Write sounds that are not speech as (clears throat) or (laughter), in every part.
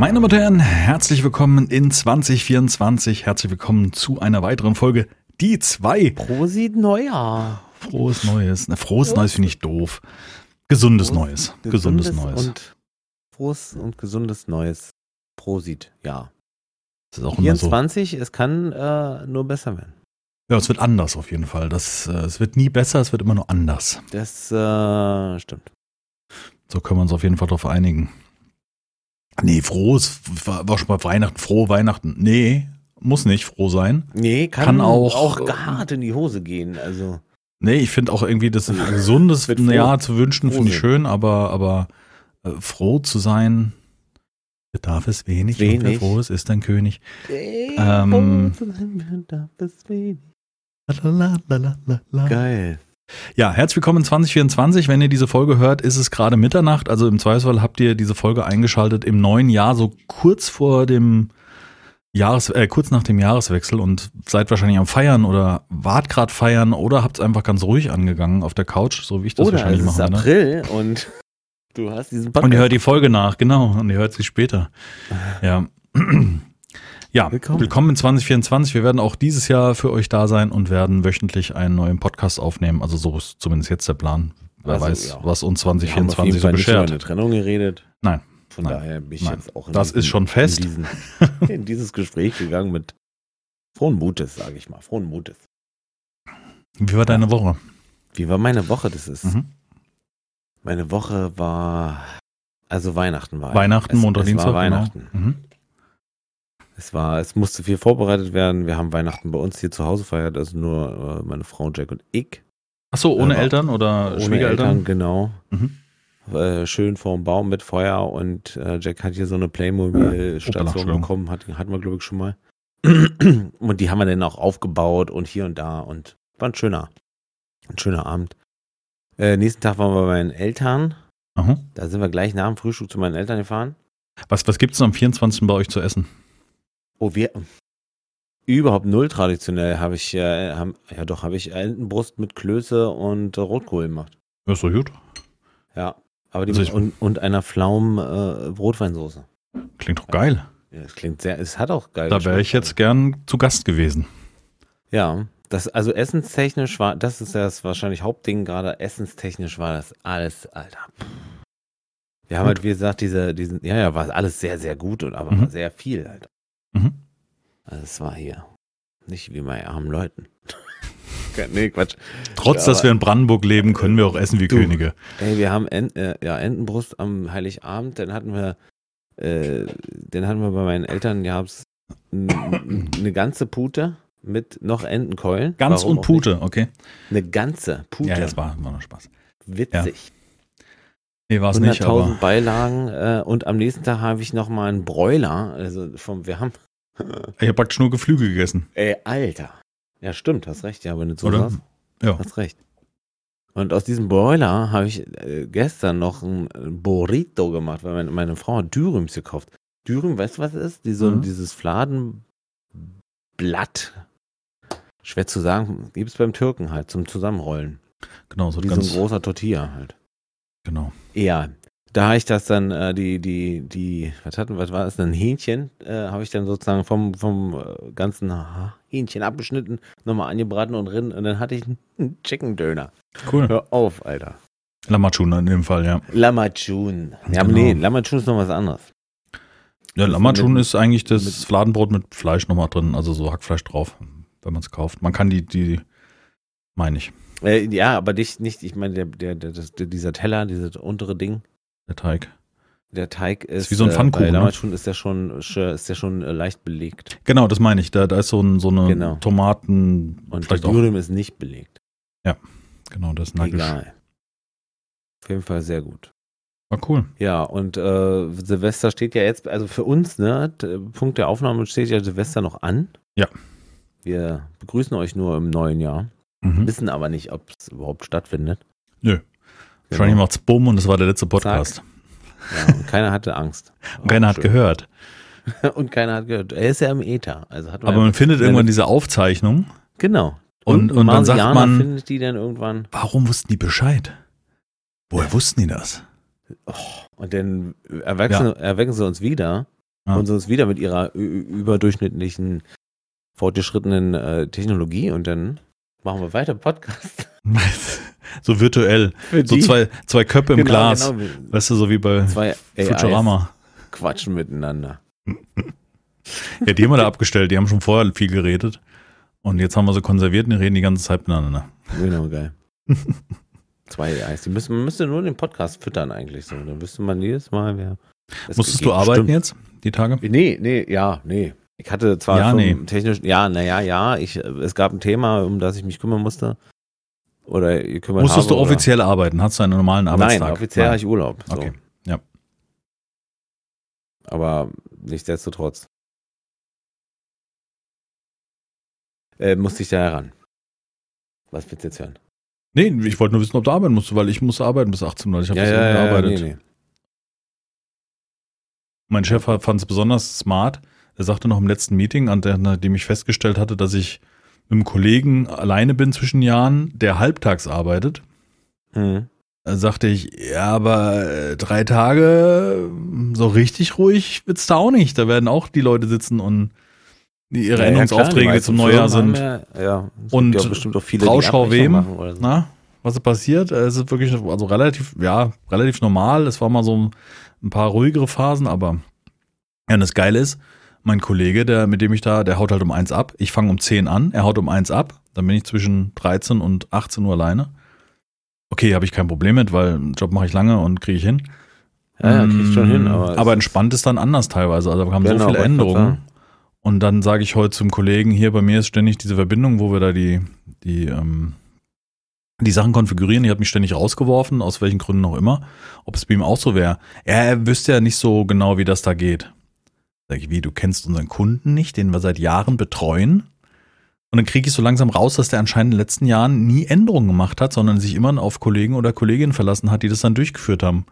Meine Damen und Herren, herzlich willkommen in 2024. Herzlich willkommen zu einer weiteren Folge Die zwei. Prosit Neujahr. Frohes Neues. Na, frohes Neues finde ich doof. Gesundes Frohes, Neues. Gesundes Neues. Und frohes und gesundes Neues. Prosit, ja. Das ist auch immer so. 24, es kann äh, nur besser werden. Ja, es wird anders auf jeden Fall. Das, äh, es wird nie besser, es wird immer nur anders. Das äh, stimmt. So können wir uns auf jeden Fall darauf einigen. Nee, frohes, war, war schon mal Weihnachten, frohe Weihnachten. Nee, muss nicht froh sein. Nee, kann, Kann auch- auch hart in die Hose gehen. Also, Nee, ich finde auch irgendwie das ein gesundes (laughs) froh- Jahr zu wünschen, finde ich froh schön, aber, aber äh, froh zu sein, bedarf es wenig. Und wer Wenig. froh ist, ist ein König. ähm, Ähm, Lalalala. Geil. Ja, herzlich willkommen in 2024. Wenn ihr diese Folge hört, ist es gerade Mitternacht. Also im Zweifelsfall habt ihr diese Folge eingeschaltet im neuen Jahr, so kurz vor dem Jahres, äh, kurz nach dem Jahreswechsel und seid wahrscheinlich am Feiern oder wart gerade feiern oder habt es einfach ganz ruhig angegangen auf der Couch, so wie ich das Oder wahrscheinlich es ist mache. Ne? April und (laughs) du hast diesen Podcast. Und ihr hört die Folge nach, genau, und ihr hört sie später. Ja. (laughs) (clears throat) Ja, willkommen. Willkommen. in 2024. Wir werden auch dieses Jahr für euch da sein und werden wöchentlich einen neuen Podcast aufnehmen. Also so ist zumindest jetzt der Plan. Wer Also, weiß, ja. was uns Wir haben auf 2024 jeden so Fall nicht über beschert. eine Trennung geredet. Nein. Von Nein. daher bin ich Nein. jetzt auch in Das ist schon fest. In, diesen, (laughs) in dieses Gespräch gegangen mit frohen Mutes, sage ich mal. Frohen Mutes. Wie war deine Woche? Wie war meine Woche? Das ist. Mhm. Meine Woche war. Also Weihnachten war. Weihnachten, es, Montag, es Dienstag. War Weihnachten. Genau. Mhm. Es war, es musste viel vorbereitet werden. Wir haben Weihnachten bei uns hier zu Hause feiert, also nur äh, meine Frau Jack und ich. Achso, ohne Aber Eltern oder Ohne Schwiegereltern? Eltern, genau. Mhm. Äh, schön vorm Baum mit Feuer und äh, Jack hat hier so eine Playmobil-Station Entschuldigung. bekommen, hat, hatten wir glaube ich schon mal. und die haben wir dann auch aufgebaut und hier und da und war ein schöner, ein schöner Abend. Äh, nächsten Tag waren wir bei meinen Eltern. Aha. Da sind wir gleich nach dem Frühstück zu meinen Eltern gefahren. Was, was gibt es am 24. bei euch zu essen? Oh, wir überhaupt null traditionell habe ich, äh, haben, ja doch, habe ich Entenbrust mit Klöße und äh, Rotkohl gemacht. Ja, ist doch gut. Ja, aber die Also und, und einer Pflaumen äh, Brotweinsoße. Klingt doch geil. Ja, das klingt sehr, es hat auch geil Da wäre ich jetzt gern zu Gast gewesen. Ja, das, also essenstechnisch war, das ist das wahrscheinlich Hauptding gerade, essenstechnisch war das alles, Alter. Wir haben Gut. halt, wie gesagt, diese, diesen, ja, ja, war alles sehr, sehr gut und aber Mhm. sehr viel, Alter. Mhm. Also es war hier nicht wie bei armen Leuten. (laughs) nee, Quatsch. Trotz, Ja, dass wir in Brandenburg leben, können wir auch essen wie Du. Könige. Ey, wir haben Ent, äh, ja, Entenbrust am Heiligabend, dann hatten wir, äh, dann hatten wir bei meinen Eltern, ja, eine ganze Pute mit noch Entenkeulen. Ganz Warum und Pute, okay. Eine ganze Pute. Ja, das war, war noch Spaß. Witzig. Nee, war es nicht, 100.000 aber Beilagen äh, und am nächsten Tag habe ich noch mal einen Bräuler, also vom, wir haben, ich habe praktisch nur Geflügel gegessen. ey, Alter. Ja, stimmt, hast recht, ja, wenn du sagst, Ja. hast recht. Und aus diesem Bräuler habe ich äh, gestern noch ein Burrito gemacht, weil meine, meine Frau hat Dürüms gekauft. Dürüm, weißt du, was es ist? Die, so, Mhm. Dieses Fladenblatt. Schwer zu sagen, gibt es beim Türken halt zum Zusammenrollen. Genau, so Wie so ein ganz, großer Tortilla halt. genau. Ja, da habe ich das dann, äh, die, die, die, was hatten, was war das, ein Hähnchen, äh, habe ich dann sozusagen vom, vom äh, ganzen Hähnchen abgeschnitten, nochmal angebraten und drin und dann hatte ich einen Chicken Döner. Cool. Hör auf, Alter. Lamachun in dem Fall, ja. Lamachun. Ja, Genau. nee, Lamachun ist noch was anderes. Ja, Lamachun ist eigentlich das Fladenbrot mit Fleisch nochmal drin, also so Hackfleisch drauf, wenn man es kauft. Man kann die, die, meine ich, Äh, ja, aber nicht, nicht ich meine, der, der, der, das, der, dieser Teller, dieses untere Ding, der Teig. der Teig ist, wie so ein äh, Pfannkuchen, ne? Ist der schon, ist der schon äh, leicht belegt. Genau, das meine ich. Da, da ist so, ein, so eine Genau. Tomaten, Und der vielleicht auch, Dürüm ist nicht belegt. genau, das ist nackig. Egal. Auf jeden Fall sehr gut. War cool. Ja, und äh, Silvester steht ja jetzt, also für uns, ne, Punkt der Aufnahme steht ja Silvester noch an. Ja. Wir begrüßen euch nur im neuen Jahr, Mhm. wissen aber nicht, ob es überhaupt stattfindet. Nö. Wahrscheinlich macht's Bumm und das war der letzte Podcast. Ja, und keiner hatte Angst. Und (laughs) Keiner hat schön. gehört. (laughs) Und keiner hat gehört. Er ist ja im Äther. Also hat man Aber man findet irgendwann diese Aufzeichnung Genau. und, und dann sagt man, findet die dann irgendwann. warum wussten die Bescheid? Woher wussten die das? Und dann erwecken, erwecken sie uns wieder Ja. Und uns wieder mit ihrer überdurchschnittlichen, fortgeschrittenen äh, Technologie und dann machen wir weiter Podcast. (laughs) so virtuell. So zwei, zwei Köpfe im genau, Glas. Genau. Weißt du, so wie bei zwei Futurama. Quatschen miteinander. (laughs) ja, die haben wir da abgestellt. Die haben schon vorher viel geredet. Und jetzt haben wir sie konserviert und die reden die ganze Zeit miteinander. Genau, geil. (laughs) zwei AIs. Die müssen, man müsste nur den Podcast füttern eigentlich so. Dann wüsste man jedes Mal, wer. Musstest du arbeiten Stimmt. jetzt, die Tage? Nee, nee, ja, nee. Ich hatte zwar ja, nee. technisch, ja, naja, ja, ich, es gab ein Thema, um das ich mich kümmern musste. Oder kümmern Musstest habe, du offiziell oder? arbeiten? Hast du einen normalen Arbeitstag? Nein, offiziell habe ich Urlaub. So. Okay, ja. Aber nichtsdestotrotz. Äh, musste ich da heran. Was willst du jetzt hören? Nee, ich wollte nur wissen, ob du arbeiten musst, weil ich muss arbeiten bis 18 Uhr. Ich habe ja, ja, ja, gearbeitet. Nee, nee. Mein Chef fand es besonders smart. Er sagte noch im letzten Meeting, an dem ich festgestellt hatte, dass ich mit einem Kollegen alleine bin zwischen Jahren, der halbtags arbeitet. Mhm. Da sagte ich, ja, aber äh, drei Tage so richtig ruhig wird's da auch nicht. Da werden auch die Leute sitzen und ihre ja, Änderungsaufträge ja, zum Neujahr sind. Ja, ja. Und ja bestimmt auch viele, Rauschau wem, so. na, was ist passiert? Es ist wirklich, also relativ, ja, relativ normal. Es war mal so ein paar ruhigere Phasen, aber ja, und das Geile ist, mein Kollege, der, mit dem ich da, der haut halt um eins ab. Ich fange um 10 an, er haut um eins ab. Dann bin ich zwischen 13 und 18 Uhr alleine. Okay, habe ich kein Problem mit, weil einen Job mache ich lange und kriege ich hin. Ja, ja krieg ich schon hin. Aber, aber entspannt ist dann anders teilweise. Also wir haben genau, so viele Änderungen. Und dann sage ich heute zum Kollegen, hier bei mir ist ständig diese Verbindung, wo wir da die, die, ähm, die Sachen konfigurieren. Die hat mich ständig rausgeworfen, aus welchen Gründen auch immer. Ob es bei ihm auch so wäre. Er wüsste ja nicht so genau, wie das da geht. Sag ich, wie, du kennst unseren Kunden nicht, den wir seit Jahren betreuen? Und dann kriege ich so langsam raus, dass der anscheinend in den letzten Jahren nie Änderungen gemacht hat, sondern sich immer auf Kollegen oder Kolleginnen verlassen hat, die das dann durchgeführt haben.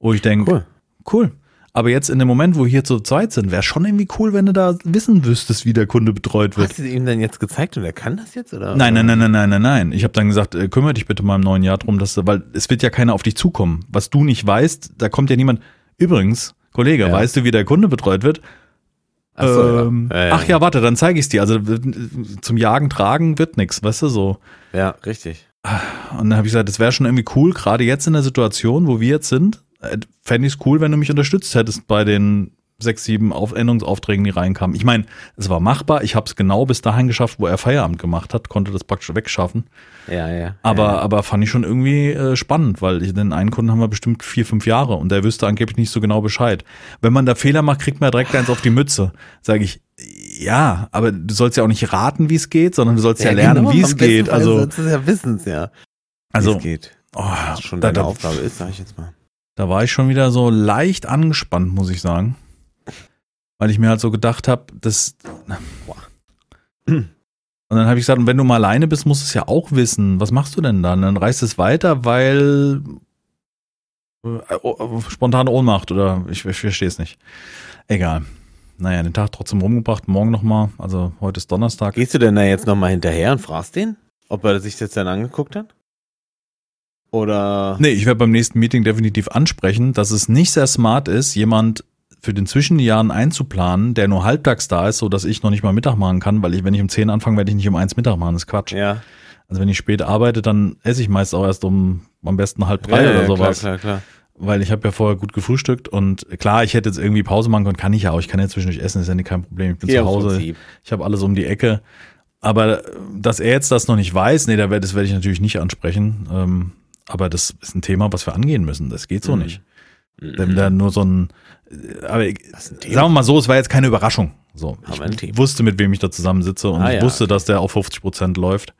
Wo ich denke, cool. cool. Aber jetzt in dem Moment, wo wir hier zu zweit sind, wäre schon irgendwie cool, wenn du da wissen wüsstest, wie der Kunde betreut wird. Hast du ihm denn jetzt gezeigt und er kann das jetzt? Oder? Nein, nein, nein, nein, nein, nein, nein. Ich habe dann gesagt, äh, kümmere dich bitte mal im neuen Jahr drum, dass du, weil es wird ja keiner auf dich zukommen. Was du nicht weißt, da kommt ja niemand. Übrigens, Kollege, ja. weißt du, wie der Kunde betreut wird? Ach, so, ähm, ja. Ach ja, warte, dann zeige ich es dir. Also zum Jagen tragen wird nichts, weißt du so. Ja, richtig. Und dann habe ich gesagt, das wäre schon irgendwie cool, gerade jetzt in der Situation, wo wir jetzt sind, äh, fände ich es cool, wenn du mich unterstützt hättest bei den sechs, sieben Auf Änderungsaufträgen, die reinkamen. Ich meine, es war machbar. Ich habe es genau bis dahin geschafft, wo er Feierabend gemacht hat, konnte das praktisch wegschaffen. Ja, ja. Aber, ja. aber fand ich schon irgendwie äh, spannend, weil ich, den einen Kunden haben wir bestimmt vier, fünf Jahre und der wüsste angeblich nicht so genau Bescheid. Wenn man da Fehler macht, kriegt man direkt eins auf die Mütze. Sage ich, ja, aber du sollst ja auch nicht raten, wie es geht, sondern du sollst ja, ja lernen, genau, wie es geht. Also, sollst du ja wissen, ja. Also, es geht. Oh, was schon deine da, Aufgabe ist, sag ich jetzt mal. Da war ich schon wieder so leicht angespannt, muss ich sagen. Weil ich mir halt so gedacht habe, das. Und dann habe ich gesagt, wenn du mal alleine bist, musst du es ja auch wissen. Was machst du denn dann? Dann reißt es weiter, weil äh, spontane Ohnmacht oder ich, ich verstehe es nicht. Egal. Naja, den Tag trotzdem rumgebracht, morgen nochmal. Also heute ist Donnerstag. Gehst du denn da jetzt nochmal hinterher und fragst den, ob er sich das dann angeguckt hat? Oder? Nee, ich werde beim nächsten Meeting definitiv ansprechen, dass es nicht sehr smart ist, jemand für den Zwischenjahren einzuplanen, der nur halbtags da ist, so dass ich noch nicht mal Mittag machen kann, weil ich, wenn ich um 10 anfange, werde ich nicht um eins Mittag machen. Das ist Quatsch. Ja. Also wenn ich spät arbeite, dann esse ich meist auch erst um am besten halb drei ja, oder sowas. Klar, klar, klar. Weil ich habe ja vorher gut gefrühstückt und klar, ich hätte jetzt irgendwie Pause machen können, kann ich ja auch. Ich kann ja zwischendurch essen, ist ja nicht kein Problem. Ich bin ja, zu Hause, ich habe alles um die Ecke. Aber dass er jetzt das noch nicht weiß, nee, das werde ich natürlich nicht ansprechen. Ähm, aber das ist ein Thema, was wir angehen müssen. Das geht so mhm. nicht. Mhm. Wenn da nur so ein, aber sagen wir mal so, es war jetzt keine Überraschung. So, ich wusste, mit wem ich da zusammensitze und ah, ich wusste, dass der auf 50 Prozent läuft.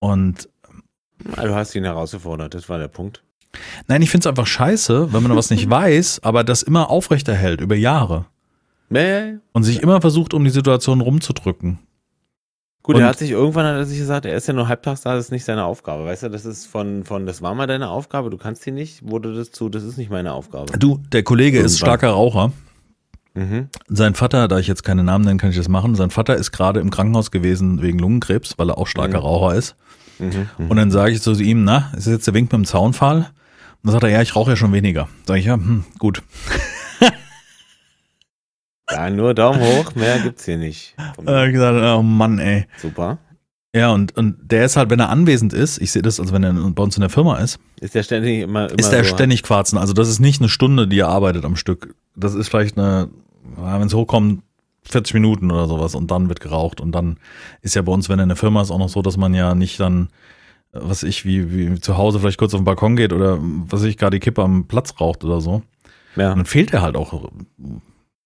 Und du hast ihn herausgefordert, das war der Punkt. Nein, ich finde es einfach scheiße, wenn man was nicht (laughs) weiß, aber das immer aufrechterhält über Jahre. Nee. Und sich immer versucht, um die Situation rumzudrücken. Gut, und er hat sich irgendwann hat er sich gesagt, er ist ja nur halbtags da, das ist nicht seine Aufgabe. Weißt du, das ist von, von, das war mal deine Aufgabe, du kannst die nicht, wurde das zu, das ist nicht meine Aufgabe. Du, der Kollege irgendwann. ist starker Raucher. Mhm. Sein Vater, da ich jetzt keine Namen nenne, kann ich das machen. Sein Vater ist gerade im Krankenhaus gewesen wegen Lungenkrebs, weil er auch starker mhm. Raucher ist. Mhm, mhm. und dann sage ich so zu ihm, na, ist jetzt der Wink mit dem Zaunfall? Und dann sagt er, ja, ich rauche ja schon weniger. Sag ich, ja, hm, gut. Ja, nur Daumen hoch, mehr gibt's hier nicht. Äh, gesagt, oh Mann, ey. Super. Ja, und, und der ist halt, wenn er anwesend ist, ich sehe das, also wenn er bei uns in der Firma ist, Ist der ständig immer, immer ist der so, ständig quarzen. Also das ist nicht eine Stunde, die er arbeitet am Stück. Das ist vielleicht eine, wenn es hochkommt, 40 Minuten oder sowas und dann wird geraucht. Und dann ist ja bei uns, wenn er in der Firma ist, auch noch so, dass man ja nicht dann, äh, was ich, wie, wie zu Hause vielleicht kurz auf den Balkon geht oder was ich gerade die Kippe am Platz raucht oder so. Ja. Und dann fehlt er halt auch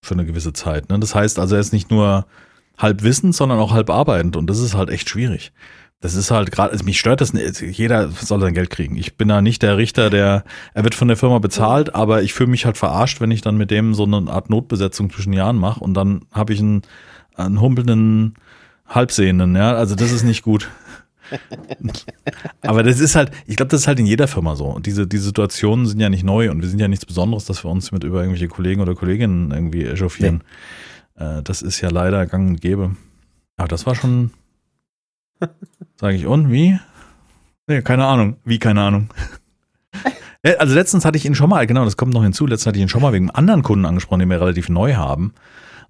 für eine gewisse Zeit. Ne? Das heißt also, er ist nicht nur halb wissend, sondern auch halb arbeitend und das ist halt echt schwierig. Das ist halt gerade, also mich stört das nicht. Jeder soll sein Geld kriegen. Ich bin da nicht der Richter, der, er wird von der Firma bezahlt, aber ich fühle mich halt verarscht, wenn ich dann mit dem so eine Art Notbesetzung zwischen Jahren mache und dann habe ich einen, einen humpelnden Halbsehenden, ja. Also das ist nicht gut. (laughs) aber das ist halt, ich glaube, das ist halt in jeder Firma so. Und diese, diese Situationen sind ja nicht neu und wir sind ja nichts Besonderes, dass wir uns mit über irgendwelche Kollegen oder Kolleginnen irgendwie echauffieren. Äh, das ist ja leider gang und gäbe. Aber das war schon, sage ich, und wie? Nee, keine Ahnung. Wie, keine Ahnung. (laughs) Äh, Also letztens hatte ich ihn schon mal, genau, das kommt noch hinzu, letztens hatte ich ihn schon mal wegen einem anderen Kunden angesprochen, den wir relativ neu haben,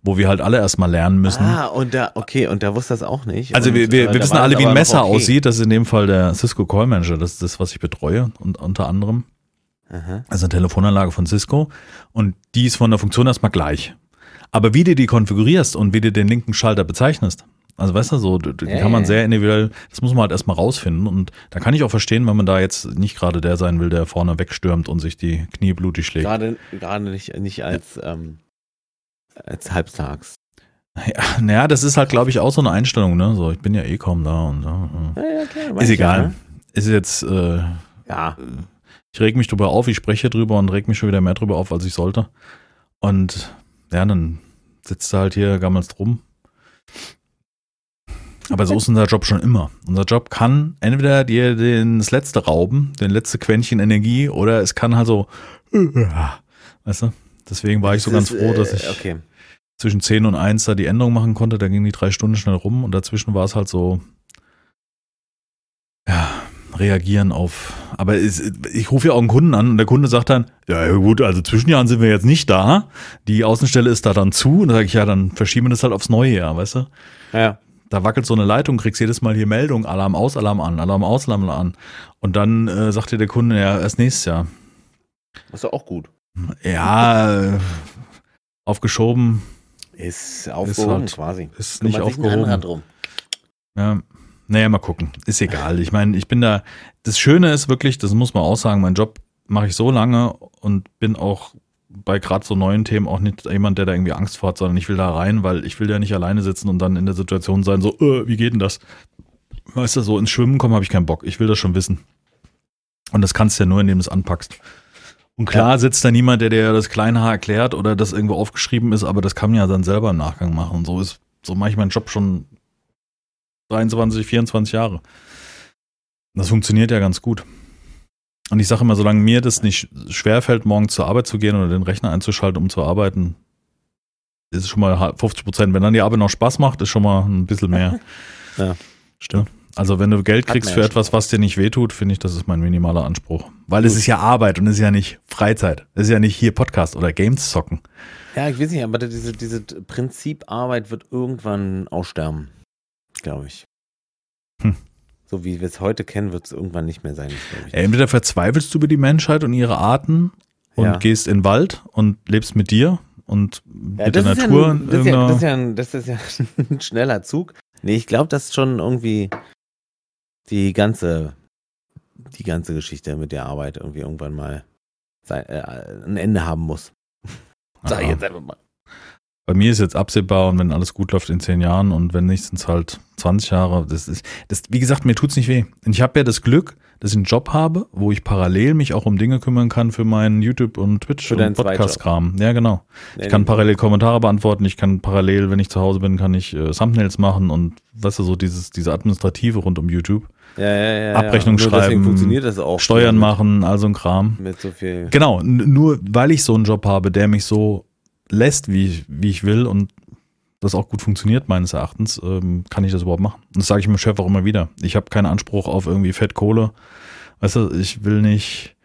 wo wir halt alle erstmal lernen müssen. Ah, und da, okay, und da wusste das auch nicht. Also und, wir, wir, wir wissen alle, wie ein Messer okay. aussieht. Das ist in dem Fall der Cisco Call Manager. Das ist das, was ich betreue und unter anderem. Aha. Also eine Telefonanlage von Cisco. Und die ist von der Funktion erstmal gleich. Aber wie du die konfigurierst und wie du den linken Schalter bezeichnest, also weißt du, so, d- d- Ja, kann man sehr individuell, das muss man halt erstmal rausfinden. Und da kann ich auch verstehen, wenn man da jetzt nicht gerade der sein will, der vorne wegstürmt und sich die Knie blutig schlägt. Gerade, gerade nicht, nicht als, ähm, als halbtags. Ja, naja, das ist halt, glaube ich, auch so eine Einstellung, ne? So, ich bin ja eh kaum da und so. ja. Ja, klar. Ist egal. Ja, ne? Ist jetzt, äh, ja. ich reg mich drüber auf, ich spreche drüber und reg mich schon wieder mehr drüber auf, als ich sollte. Und ja, dann sitzt er halt hier, gammelst rum. Aber so ist unser Job schon immer. Unser Job kann entweder dir den, das letzte rauben, den letzte Quäntchen Energie, oder es kann halt so, weißt du? Deswegen war ich so ganz ist, froh, dass äh, ich Okay. zwischen 10 und 1 da die Änderung machen konnte. Da gingen die drei Stunden schnell rum und dazwischen war es halt so, ja, reagieren auf. Aber es, ich rufe ja auch einen Kunden an und der Kunde sagt dann, ja gut, also Zwischenjahren sind wir jetzt nicht da. Die Außenstelle ist da dann zu und da sage ich, ja, dann verschieben wir das halt aufs neue Jahr, weißt du? Ja. Da wackelt so eine Leitung, kriegst jedes Mal hier Meldung, Alarm aus, Alarm an, Alarm aus, Alarm an. Und dann äh, sagt dir der Kunde, ja, erst nächstes Jahr. Das ist doch auch gut. Ja, äh, aufgeschoben Ist aufgehoben halt- quasi. ist nicht aufgehoben. drum. Ja. Naja, mal gucken. Ist egal. Ich meine, ich bin da. Das Schöne ist wirklich, das muss man auch sagen, mein Job mache ich so lange und bin auch bei gerade so neuen Themen auch nicht jemand, der da irgendwie Angst vor hat, sondern ich will da rein, weil ich will ja nicht alleine sitzen und dann in der Situation sein, so, äh, wie geht denn das? Weißt du, so ins Schwimmen kommen habe ich keinen Bock. Ich will das schon wissen. Und das kannst du ja nur, indem du es anpackst. Und klar sitzt da niemand, der dir das kleine Haar erklärt oder das irgendwo aufgeschrieben ist, aber das kann man ja dann selber im Nachgang machen. Und so ist, so mache ich meinen Job schon 23, 24 Jahre. Das funktioniert ja ganz gut. Und ich sage immer, solange mir das nicht schwerfällt, morgens zur Arbeit zu gehen oder den Rechner einzuschalten, um zu arbeiten, ist es schon mal 50 Prozent. Wenn dann die Arbeit noch Spaß macht, ist schon mal ein bisschen mehr. (laughs) Ja. Stimmt. Also wenn du Geld kriegst für etwas, was dir nicht wehtut, finde ich, das ist mein minimaler Anspruch. Weil es Gut. ist ja Arbeit und es ist ja nicht Freizeit. Es ist ja nicht hier Podcast oder Games zocken. Ja, ich weiß nicht, aber diese, diese Prinziparbeit wird irgendwann aussterben. Glaube ich. Hm. So wie wir es heute kennen, wird es irgendwann nicht mehr sein. ich. Entweder verzweifelst du über die Menschheit und ihre Arten und Ja. gehst in den Wald und lebst mit dir und Ja, mit der das ist Natur. Ja, in ein- das, ist ja, das, ist ja ein, das ist ja (laughs) ein schneller Zug. Nee, ich glaube, dass schon irgendwie die ganze, die ganze Geschichte mit der Arbeit irgendwie irgendwann mal sein, äh, ein Ende haben muss. (laughs) Sag ich jetzt einfach mal. Bei mir ist jetzt absehbar und wenn alles gut läuft in zehn Jahren und wenn nicht, sind es halt 20 Jahre. Das ist, das, wie gesagt, mir tut's nicht weh. Und ich habe ja das Glück, dass ich einen Job habe, wo ich parallel mich auch um Dinge kümmern kann für meinen YouTube und Twitch Für und Podcast-Kram. Ja, genau. Nee, Ich kann nee. parallel Kommentare beantworten, ich kann parallel, wenn ich zu Hause bin, kann ich äh, Thumbnails machen und weißt du, so dieses, diese Administrative rund um YouTube. ja, ja, ja. Abrechnung schreiben, Deswegen funktioniert das auch. Steuern machen, all so ein Kram. Mit so viel. Genau, nur weil ich so einen Job habe, der mich so lässt, wie ich, wie ich will und das auch gut funktioniert, meines Erachtens, ähm, kann ich das überhaupt machen. Und das sage ich meinem Chef auch immer wieder. Ich habe keinen Anspruch auf irgendwie Fettkohle. Weißt du, ich will nicht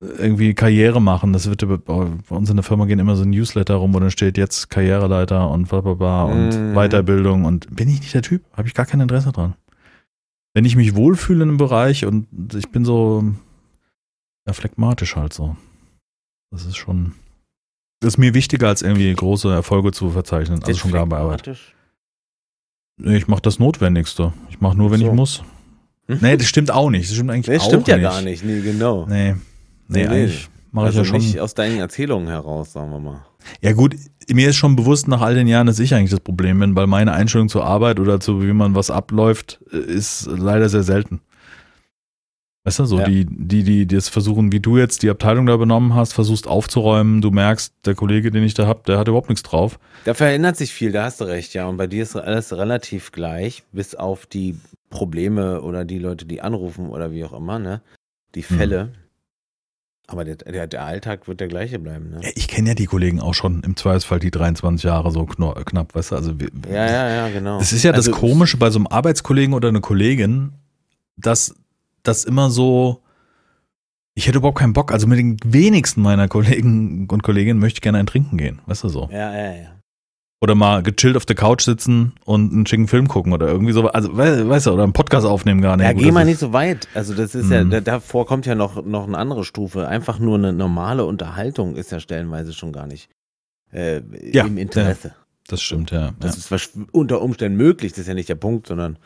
irgendwie Karriere machen. Das wird bei uns in der Firma gehen immer so ein Newsletter rum, wo dann steht jetzt Karriereleiter und bla bla bla und Mhm. Weiterbildung und bin ich nicht der Typ? Habe ich gar kein Interesse dran. Wenn ich mich wohlfühle in einem Bereich und ich bin so ja, phlegmatisch halt so. Das ist schon, ist mir wichtiger als irgendwie große Erfolge zu verzeichnen. Also Ist schon gar bei Arbeit. Nee, ich mache das Notwendigste. Ich mache nur, wenn So. ich muss. Hm? Nee, das stimmt auch nicht. Das stimmt eigentlich Nee, auch stimmt ja nicht. gar nicht. Nee, genau. Nee. Nee, Nee, nee. eigentlich mache also ich ja schon. nicht aus deinen Erzählungen heraus, sagen wir mal. Ja gut, mir ist schon bewusst nach all den Jahren, dass ich eigentlich das Problem bin, weil meine Einstellung zur Arbeit oder zu wie man was abläuft, äh, ist leider sehr selten. Weißt du, so Ja. die, die, die das versuchen, wie du jetzt die Abteilung da benommen hast, versuchst aufzuräumen, du merkst, der Kollege, den ich da hab, der hat überhaupt nichts drauf. Da verändert sich viel, da hast du recht, ja. Und bei dir ist alles relativ gleich, bis auf die Probleme oder die Leute, die anrufen oder wie auch immer, ne? Die Hm. Fälle. Aber der, der, der Alltag wird der gleiche bleiben, ne? Ja, ich kenne ja die Kollegen auch schon im Zweifelsfall die 23 Jahre so kno- knapp, weißt du, also wir, Ja, ja, ja, genau. Das ist ja das Also, Komische bei so einem Arbeitskollegen oder einer Kollegin, dass das immer so, ich hätte überhaupt keinen Bock, also mit den wenigsten meiner Kollegen und Kolleginnen möchte ich gerne ein Trinken gehen, weißt du so. Ja, ja, ja. Oder mal gechillt auf der Couch sitzen und einen schicken Film gucken oder irgendwie so, also we- weißt du, oder einen Podcast aufnehmen gar nicht. Ja, Gut, geh mal nicht so weit. Also das ist ja, Mhm. da, davor kommt ja noch, noch eine andere Stufe. Einfach nur eine normale Unterhaltung ist ja stellenweise schon gar nicht äh, Ja, im Interesse. Das stimmt, ja. Das ja. ist unter Umständen möglich, das ist ja nicht der Punkt, sondern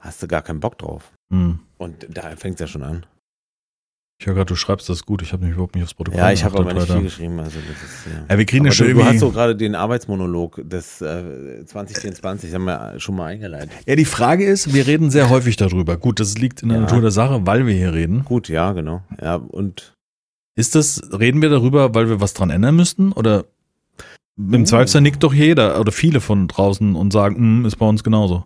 hast du gar keinen Bock drauf. Hm. Und da fängt es ja schon an. Ich höre gerade, du schreibst das gut, ich habe mich überhaupt nicht aufs Protokoll Ja, ich habe aber nicht viel geschrieben. Also das ist, ja. Ja, wir kriegen Aber das schon du, du hast so gerade den Arbeitsmonolog des äh, 2024, haben wir schon mal eingeleitet. ja, die Frage ist, wir reden sehr häufig darüber. Gut, das liegt in der Ja. Natur der Sache, weil wir hier reden. Gut, ja, genau. Ja, und Ist das, reden wir darüber, weil wir was dran ändern müssten? Oder im Uh. Zweifelsfall nickt doch jeder oder viele von draußen und sagen, "Hm, ist bei uns genauso.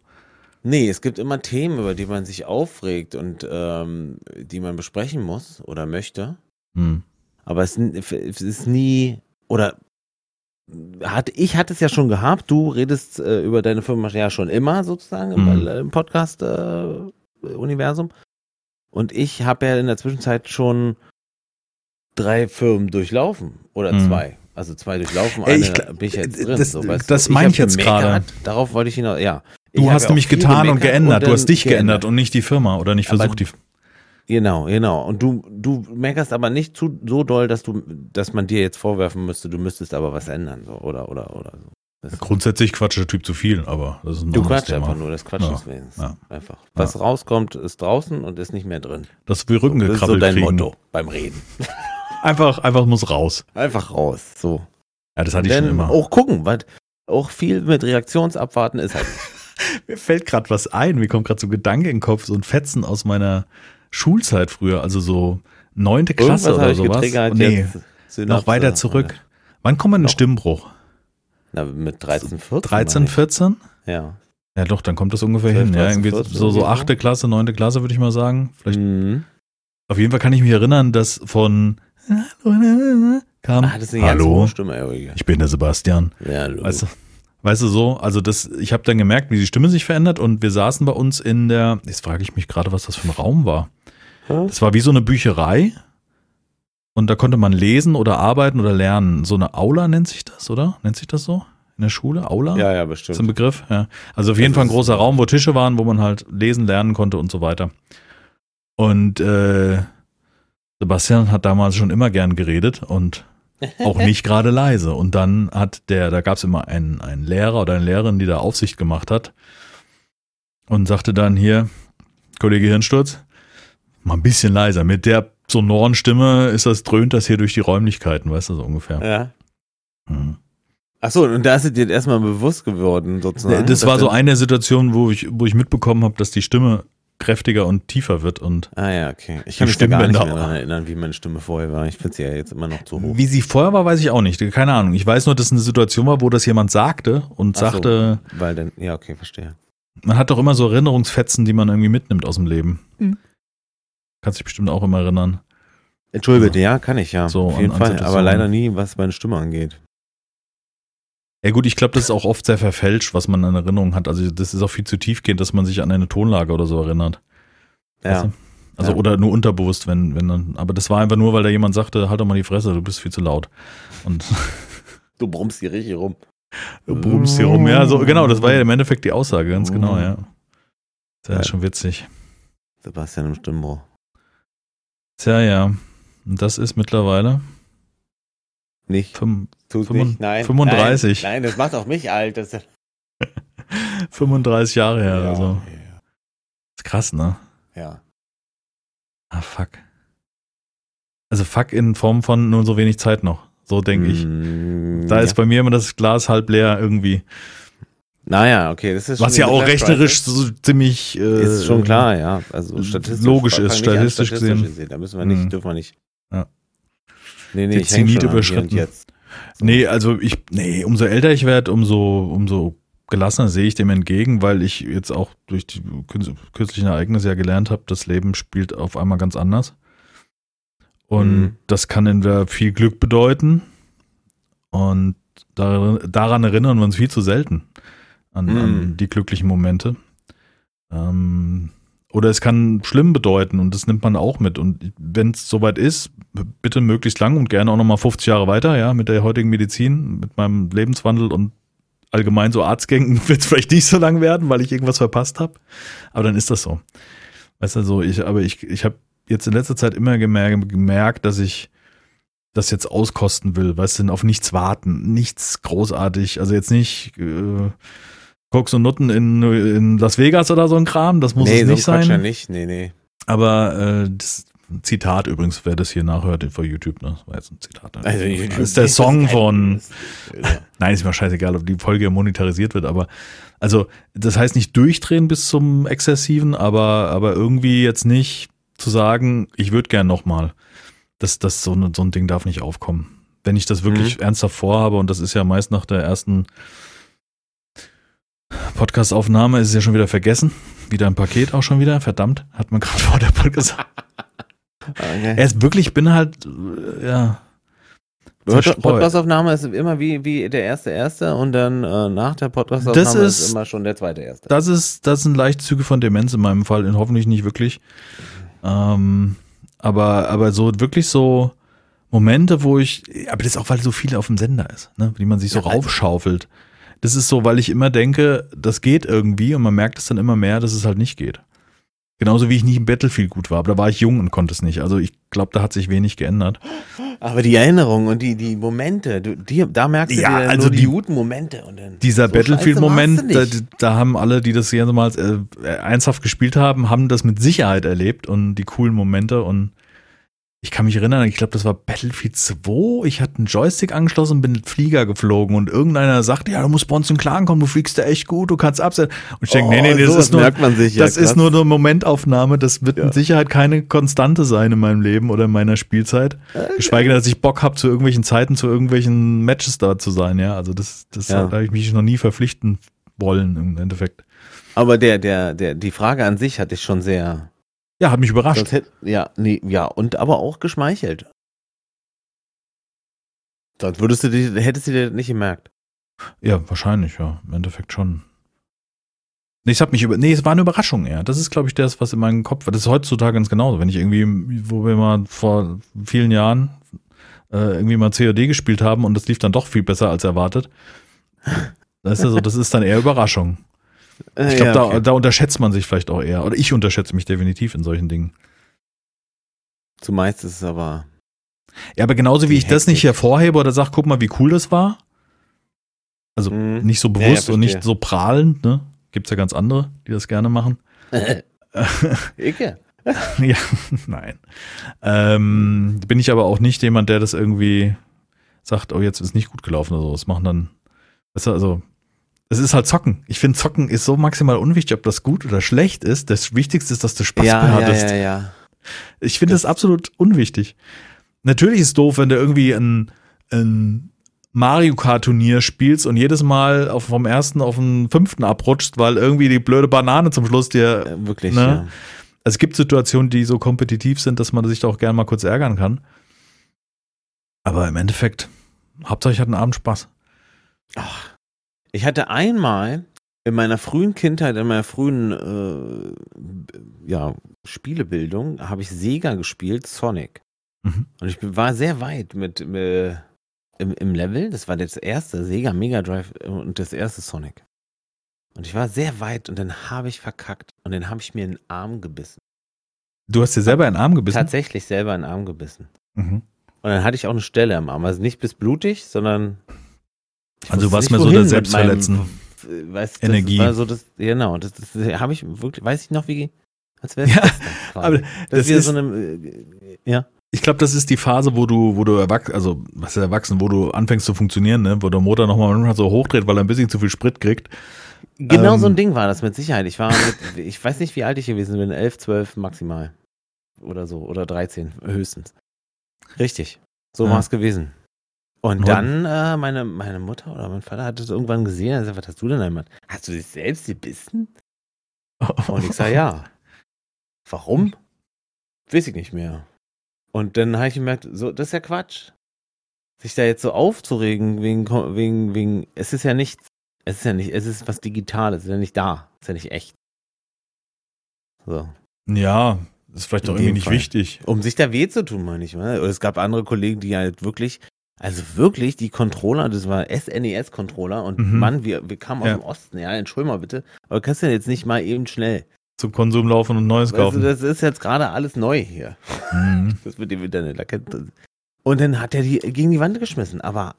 Nee, es gibt immer Themen, über die man sich aufregt und ähm, die man besprechen muss oder möchte. Hm. Aber es, es ist nie, oder hat, ich hatte es ja schon gehabt, du redest äh, über deine Firma ja schon immer sozusagen im, Mhm. äh, im Podcast-Universum. und ich habe ja in der Zwischenzeit schon drei Firmen durchlaufen oder Mhm. zwei. Also zwei durchlaufen, Ey, eine ich bin ich jetzt äh, drin. das- so, das du? mein hab ich jetzt gerade. Darauf wollte ich hinaus, ja. Du hast ja nämlich getan und geändert. Du dann hast dich geändert und nicht die Firma oder nicht versucht, die. Genau, genau. Und du, du meckerst aber nicht zu, so doll, dass du, dass man dir jetzt vorwerfen müsste, du müsstest aber was ändern, so, oder, oder, oder so. Das, Grundsätzlich quatscht der Typ zu viel, aber das ist ein du anderes quatschst Thema. einfach nur, das Quatsch Ja, ist wenigstens. ja. Einfach. Was rauskommt, ist draußen und ist nicht mehr drin. Dass wir Rücken Das ist so gekrabbelt dein kriegen. Motto beim Reden. (laughs) Einfach, einfach muss raus. Einfach raus, so. Ja, das hatte ich schon immer. auch gucken, weil auch viel mit Reaktionsabwarten ist halt. (laughs) Mir fällt gerade was ein. Mir kommt gerade so Gedanke in den Kopf, so ein Fetzen aus meiner Schulzeit früher, also so neunte Klasse Irgendwas oder sowas. nee, jetzt noch Synapse. weiter zurück. Wann kommt man in den. Stimmbruch? Na, mit 13, 14. 13, meine ich. 14? Ja. Ja, doch, dann kommt das ungefähr 12, hin. Ja, 13, irgendwie 14, so, so achte Klasse, neunte Klasse, würde ich mal sagen. Vielleicht, Mhm. Auf jeden Fall kann ich mich erinnern, dass von kam. Ah, das ist eine Hallo, Stimme, ich bin der Sebastian. Ja, hallo. Weißt du, weißt du so, also das, ich habe dann gemerkt, wie die Stimme sich verändert und wir saßen bei uns in der, jetzt frage ich mich gerade, was das für ein Raum war. Hä? Das war wie so eine Bücherei und da konnte man lesen oder arbeiten oder lernen. So eine Aula nennt sich das, oder? Nennt sich das so? In der Schule? Aula? Ja, ja, Ist bestimmt. ein Begriff, ja. Also auf jeden Das Fall ein ist- großer Raum, wo Tische waren, wo man halt lesen lernen konnte und so weiter. Und äh, Sebastian hat damals schon immer gern geredet und auch nicht gerade leise. Und dann hat der, da gab es immer einen, einen Lehrer oder eine Lehrerin, die da Aufsicht gemacht hat und sagte dann hier, Kollege Hirnsturz, mal ein bisschen leiser. Mit der sonoren Stimme ist das, dröhnt das hier durch die Räumlichkeiten, weißt du, so ungefähr. Ja. Mhm. Ach so, und da ist es dir erstmal bewusst geworden, sozusagen. Das war so eine Situation, wo ich, wo ich mitbekommen habe, dass die Stimme kräftiger und tiefer wird und Ah ja, okay. Ich kann mich da gar nicht mehr daran erinnern, wie meine Stimme vorher war. Ich finde sie ja jetzt immer noch zu hoch. wie sie vorher war, weiß ich auch nicht. Keine Ahnung. Ich weiß nur, dass es eine Situation war, wo das jemand sagte und Ach so, sagte, weil dann, ja, okay, verstehe. man hat doch immer so Erinnerungsfetzen, die man irgendwie mitnimmt aus dem Leben. Mhm. Kannst dich bestimmt auch immer erinnern. Entschuldige bitte, ja, kann ich ja. So, auf jeden an- an Fall. Aber Situationen. leider nie, was meine Stimme angeht. Ja gut, ich glaube, das ist auch oft sehr verfälscht, was man an Erinnerungen hat. Also das ist auch viel zu tiefgehend, dass man sich an eine Tonlage oder so erinnert. Ja. Weißt du? Also Ja. oder nur unterbewusst, wenn, wenn dann, aber das war einfach nur, weil da jemand sagte, halt doch mal die Fresse, du bist viel zu laut. Und Du brummst hier richtig rum. du brummst hier rum. Ja, so, genau, das war ja im Endeffekt die Aussage, ganz genau, ja. Das Ja. ist schon witzig. Sebastian im Stimmbruch. Tja, ja. Und das ist mittlerweile Nicht. fünf- Tut Fünfund- nicht. Nein. 35. Nein, nein, das macht auch mich alt. Das, 35 (laughs) Jahre her. ja, Also. ja. Ist krass, ne? ja. Ah, fuck. Also fuck in Form von nur so wenig Zeit noch. So denke ich. Mm, Da ja. ist bei mir immer das Glas halb leer irgendwie. Naja, okay, das ist Was schon ja auch rechnerisch so ziemlich äh, ist schon klar, ja. Also statistisch logisch ist, an, statistisch gesehen. Da müssen wir nicht, Hm. dürfen wir nicht. Ja. Nee, nee, häng Zenit an überschritten. Jetzt. Nee, also ich, nee, umso älter ich werde, umso, umso gelassener sehe ich dem entgegen, weil ich jetzt auch durch die kürzlichen Ereignisse ja gelernt habe, das Leben spielt auf einmal ganz anders. Und Mhm. das kann entweder viel Glück bedeuten und daran, daran erinnern wir uns viel zu selten an, an Mhm. die glücklichen Momente. Ähm, oder es kann schlimm bedeuten und das nimmt man auch mit. Und wenn es soweit ist, bitte möglichst lang und gerne auch nochmal 50 Jahre weiter, ja, mit der heutigen Medizin, mit meinem Lebenswandel und allgemein so Arztgängen (laughs) wird es vielleicht nicht so lang werden, weil ich irgendwas verpasst habe. Aber dann ist das so. Weißt du, so, ich, aber ich, ich habe jetzt in letzter Zeit immer gemerkt, gemerkt, dass ich das jetzt auskosten will, weißt du, auf nichts warten, nichts großartig, also jetzt nicht äh, Koks und Nutten in, in Las Vegas oder so ein Kram, das muss nee, es so nicht Quatsch sein. ja nicht. Nee, nee. Aber äh, das Zitat übrigens, wer das hier nachhört vor YouTube, ne? Das war jetzt ein Zitat. Also, das ist der (laughs) Song von, (laughs) nein, ist mir scheißegal, ob die Folge monetarisiert wird, aber also das heißt nicht durchdrehen bis zum Exzessiven, aber, aber irgendwie jetzt nicht zu sagen, ich würde gern nochmal. Das, das so, so ein Ding darf nicht aufkommen. Wenn ich das wirklich ernsthaft vorhabe, und das ist ja meist nach der ersten Podcast-Aufnahme, ist ja schon wieder vergessen. Wieder ein Paket auch schon wieder, verdammt, hat man gerade (laughs) vor der Podcast. Okay. Er ist wirklich, ich bin halt, äh, ja. zerstreut. Podcastaufnahme ist immer wie, wie der erste Erste und dann äh, nach der Podcastaufnahme Das ist, ist- immer schon der zweite Erste. Das ist, das sind leicht Züge von Demenz in meinem Fall, und hoffentlich nicht wirklich. Ähm, aber, aber so wirklich so Momente, wo ich, aber das ist auch, weil so viel auf dem Sender ist, ne, die man sich so Ja, also- raufschaufelt. Das ist so, weil ich immer denke, das geht irgendwie und man merkt es dann immer mehr, dass es halt nicht geht. Genauso wie ich nicht im Battlefield gut war, aber da war ich jung und konnte es nicht. Also ich glaube, da hat sich wenig geändert. Aber die Erinnerung und die, die Momente, du, die, da merkst du Ja, dir also die, die- guten Momente. Und dann, Dieser so Battlefield-Moment, da, da haben alle, die das jemals äh, ernsthaft gespielt haben, haben das mit Sicherheit erlebt und die coolen Momente und ich kann mich erinnern, ich glaube, das war Battlefield 2. Ich hatte einen Joystick angeschlossen und bin mit Flieger geflogen und irgendeiner sagt, ja, du musst bei uns in Klagen kommen, du fliegst da echt gut, du kannst absetzen. Und ich denke, nee, nee, nee, das Oh, sowas ist nur, merkt man sich. ja, das ist krass. nur eine Momentaufnahme, das wird Ja. mit Sicherheit keine Konstante sein in meinem Leben oder in meiner Spielzeit. Geschweige denn, dass ich Bock habe, zu irgendwelchen Zeiten, zu irgendwelchen Matches da zu sein, ja. Also das, das Ja. habe ich mich noch nie verpflichten wollen im Endeffekt. Aber der, der, der, die Frage an sich hatte ich schon sehr. Ja, hat mich überrascht. Sonst hätt, ja, nee, ja, und aber auch geschmeichelt. Sonst würdest du die, hättest du dir das nicht gemerkt. Ja, wahrscheinlich, ja. Im Endeffekt schon. Nee, es hat mich über. Nee, es war eine Überraschung eher. Das ist, glaube ich, das, was in meinem Kopf war. Das ist heutzutage ganz genauso. Wenn ich irgendwie, wo wir mal vor vielen Jahren äh, irgendwie mal COD gespielt haben und das lief dann doch viel besser als erwartet. Das ist ja so, das ist dann eher Überraschung. Äh, Ich glaube, ja, da, okay. da unterschätzt man sich vielleicht auch eher. Oder ich unterschätze mich definitiv in solchen Dingen. Zumeist ist es aber. Ja, aber genauso wie ich das nicht Hektik. hervorhebe oder sage, guck mal, wie cool das war. Also Mhm. nicht so Ja, bewusst ja, und nicht so prahlend, ne? Gibt's ja ganz andere, die das gerne machen. (laughs) (laughs) Icke. ja, (laughs) nein. Ähm, bin ich aber auch nicht jemand, der das irgendwie sagt, oh, jetzt ist nicht gut gelaufen oder so. Das machen dann, weißt du, also, es ist halt Zocken. Ich finde, Zocken ist so maximal unwichtig, ob das gut oder schlecht ist. Das Wichtigste ist, dass du Spaß Ja, bei ja, hattest. ja, ja. Ich finde das, absolut unwichtig. Natürlich ist es doof, wenn du irgendwie ein, ein Mario Kart Turnier spielst und jedes Mal auf, vom ersten auf den fünften abrutschst, weil irgendwie die blöde Banane zum Schluss dir. Wirklich, Ne? ja. Es gibt Situationen, die so kompetitiv sind, dass man sich da auch gerne mal kurz ärgern kann. Aber im Endeffekt, Hauptsache ich hatte einen Abend Spaß. Ach, ich hatte einmal in meiner frühen Kindheit, in meiner frühen, äh, ja, Spielebildung habe ich Sega gespielt, Sonic. Mhm. Und ich war sehr weit mit, äh, im, im Level. Das war das erste Sega Mega Drive und das erste Sonic. Und ich war sehr weit und dann habe ich verkackt und dann habe ich mir in den Arm gebissen. Du hast dir selber in den Arm gebissen? Tatsächlich selber in den Arm gebissen. Mhm. Und dann hatte ich auch eine Stelle am Arm. Also nicht bis blutig, sondern. Ich Also was mir so mit Selbstverletzen. meinem, äh, Weißt, Energie. Das war so das, genau, das, das habe ich wirklich, weiß ich noch wie, als wäre Ja, das dann (laughs) aber das das, ist so eine, äh, ja. Ich glaube, das ist die Phase, wo du, wo du erwachsen, also was ist erwachsen, wo du anfängst zu funktionieren, ne? wo der Motor nochmal manchmal so hochdreht, weil er ein bisschen zu viel Sprit kriegt. Genau Ähm, so ein Ding war das mit Sicherheit. Ich war mit, (laughs) ich weiß nicht, wie alt ich gewesen bin, 11, 12 maximal. Oder so, oder 13 höchstens. Richtig. So Ja. war es gewesen. Und Und- dann, äh, meine, meine Mutter oder mein Vater hat es irgendwann gesehen, er sagt, was hast du denn einmal? Hast du dich selbst gebissen? (laughs) Und ich sage, ja. Warum? Weiß ich nicht mehr. Und dann habe ich gemerkt, so, das ist ja Quatsch. Sich da jetzt so aufzuregen wegen, wegen, wegen, es ist ja nichts, es ist ja nicht, es ist was Digitales, es ist ja nicht da, es ist ja nicht echt. So. Ja, das ist vielleicht auch irgendwie nicht Fall. wichtig. Um sich da weh zu tun, meine ich. Oder Es gab andere Kollegen, die halt wirklich, also wirklich die Controller, das war SNES-Controller und Mhm. Mann, wir, wir kamen aus Ja. dem Osten, ja, entschuldige mal bitte, aber kannst du jetzt nicht mal eben schnell. Zum Konsum laufen und Neues kaufen. das ist jetzt gerade alles neu hier. Mhm. (laughs) Das mit dem Internet. Da. Und dann hat er die gegen die Wand geschmissen, aber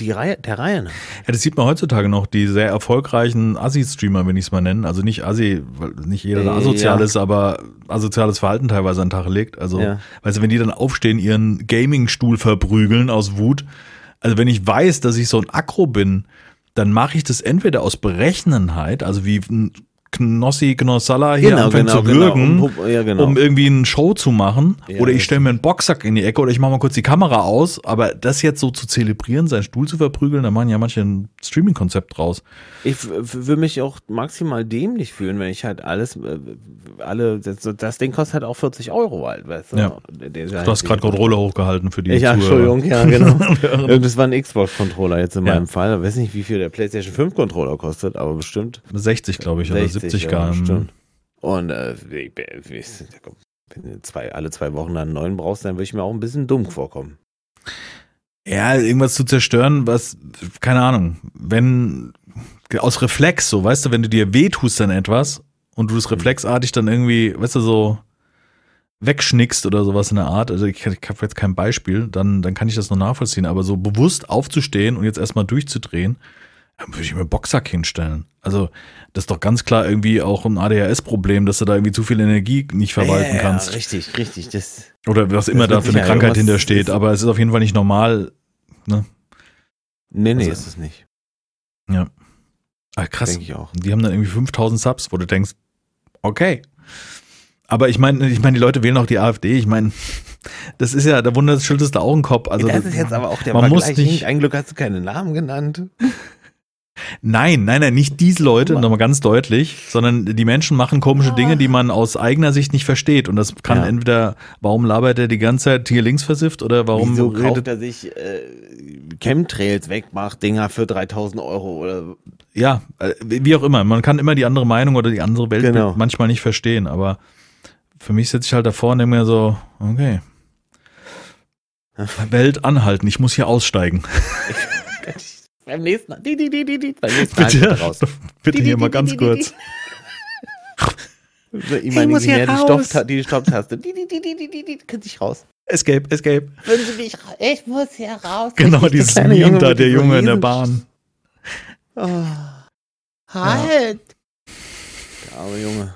die Reihe, der Reihe nach. Ja, das sieht man heutzutage noch, die sehr erfolgreichen Assi-Streamer, wenn ich es mal nennen. Also nicht Assi, weil nicht jeder Äh, asozial ja. ist, aber asoziales Verhalten teilweise an den Tag legt. Also, Ja. weißt du, wenn die dann aufstehen, ihren Gaming-Stuhl verprügeln aus Wut. Also wenn ich weiß, dass ich so ein Akro bin, dann mache ich das entweder aus Berechnenheit, also wie ein Knossi Knossalla hier anfängt zu würgen, Um, ja, genau. um irgendwie eine Show zu machen. Ja, oder ich stelle mir einen Boxsack in die Ecke oder ich mache mal kurz die Kamera aus. Aber das jetzt so zu zelebrieren, seinen Stuhl zu verprügeln, da machen ja manche ein Streaming-Konzept draus. ich würde mich auch maximal dämlich fühlen, wenn ich halt alles, äh, alle, das, das Ding kostet halt auch 40 Euro halt, weißt du. Ja. Der- der ist halt Du hast gerade Controller hochgehalten für die Ja, Zuhörer. Entschuldigung, ja, genau. (laughs) Äh, das war ein Xbox-Controller jetzt in meinem Fall. Ich weiß nicht, wie viel der PlayStation 5-Controller kostet, aber bestimmt 60, glaube ich, oder 70 ja, gar. Stimmt. Und äh, wenn du zwei, alle zwei Wochen dann einen neuen brauchst, dann würde ich mir auch ein bisschen dumm vorkommen. Ja, irgendwas zu zerstören, was, keine Ahnung, wenn, aus Reflex, so, weißt du, wenn du dir wehtust an etwas und du das reflexartig dann irgendwie, weißt du, so wegschnickst oder sowas in der Art, also ich, ich habe jetzt kein Beispiel, dann, dann kann ich das noch nachvollziehen, aber so bewusst aufzustehen und jetzt erstmal durchzudrehen, dann würde ich mir einen Boxsack hinstellen. Also, das ist doch ganz klar irgendwie auch ein ADHS-Problem, dass du da irgendwie zu viel Energie nicht verwalten ja, kannst. Ja, richtig, richtig. Das, Oder was immer da für eine Krankheit hintersteht, aber es ist auf jeden Fall nicht normal. nee, nee, Also- ist es nicht. Ah, krass. Denke ich auch. Die haben dann irgendwie 5000 Subs, wo du denkst, okay. Aber ich meine, ich meine, die Leute wählen auch die AfD. Ich meine, (laughs) das ist ja, der Wunder schüttelst du auch einen Kopf. Also, das ist jetzt aber auch der man muss Vergleich. nicht- Ein Glück hast du keinen Namen genannt. Nein, nein, nein, nicht diese Leute, nochmal ganz deutlich, sondern die Menschen machen komische Ah. Dinge, die man aus eigener Sicht nicht versteht. Und das kann Ja. entweder, warum labert er die ganze Zeit hier links versifft oder warum Wieso redet er sich äh, Chemtrails wegmacht, Dinger für 3000 Euro oder ja, äh, wie auch immer. Man kann immer die andere Meinung oder die andere Welt Genau. manchmal nicht verstehen, aber für mich sitze ich halt davor und denke mir so, okay. (laughs) Welt anhalten, ich muss hier aussteigen. (laughs) beim nächsten Mal. Die, die, die, die, die. Beim nächsten Mal Bitte, raus. (laughs) bitte Die, hier die, mal die, ganz die, die, kurz. So, Ich muss hier die, raus. Stopp, die Stopptaste. Die, die, die, die, die, die, die, könnt ich raus. Escape, escape. Würden Sie mich raus? Ich muss hier raus. Genau, dieses Meme da, der Junge in der Bahn. Oh. Halt. Der arme Junge.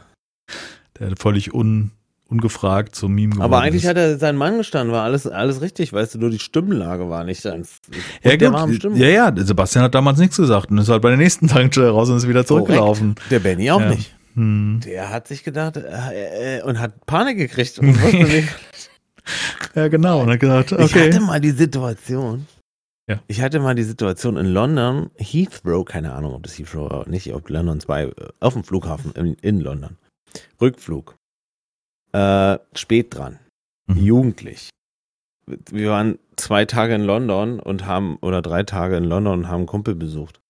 Der völlig un, ungefragt zum Meme geworden Aber eigentlich ist. hat er seinen Mann gestanden, war alles, alles richtig, weißt du, nur die Stimmenlage war nicht ganz. ja, der gut. ja, ja, Sebastian hat damals nichts gesagt und ist halt bei der nächsten (laughs) Tankstelle raus und ist wieder zurückgelaufen. Der Benny auch Ja. nicht. Hm. Der hat sich gedacht äh, äh, und hat Panik gekriegt und. (laughs) Ja, genau. Und hat gesagt, Ich okay. hatte mal die Situation. Ja. Ich hatte mal die Situation in London, Heathrow, keine Ahnung, ob das Heathrow war, nicht, ob London 2, äh, auf dem Flughafen in, in London. Rückflug. Äh, spät dran. Mhm. Jugendlich. Wir waren zwei Tage in London und haben, oder drei Tage in London und haben einen Kumpel besucht.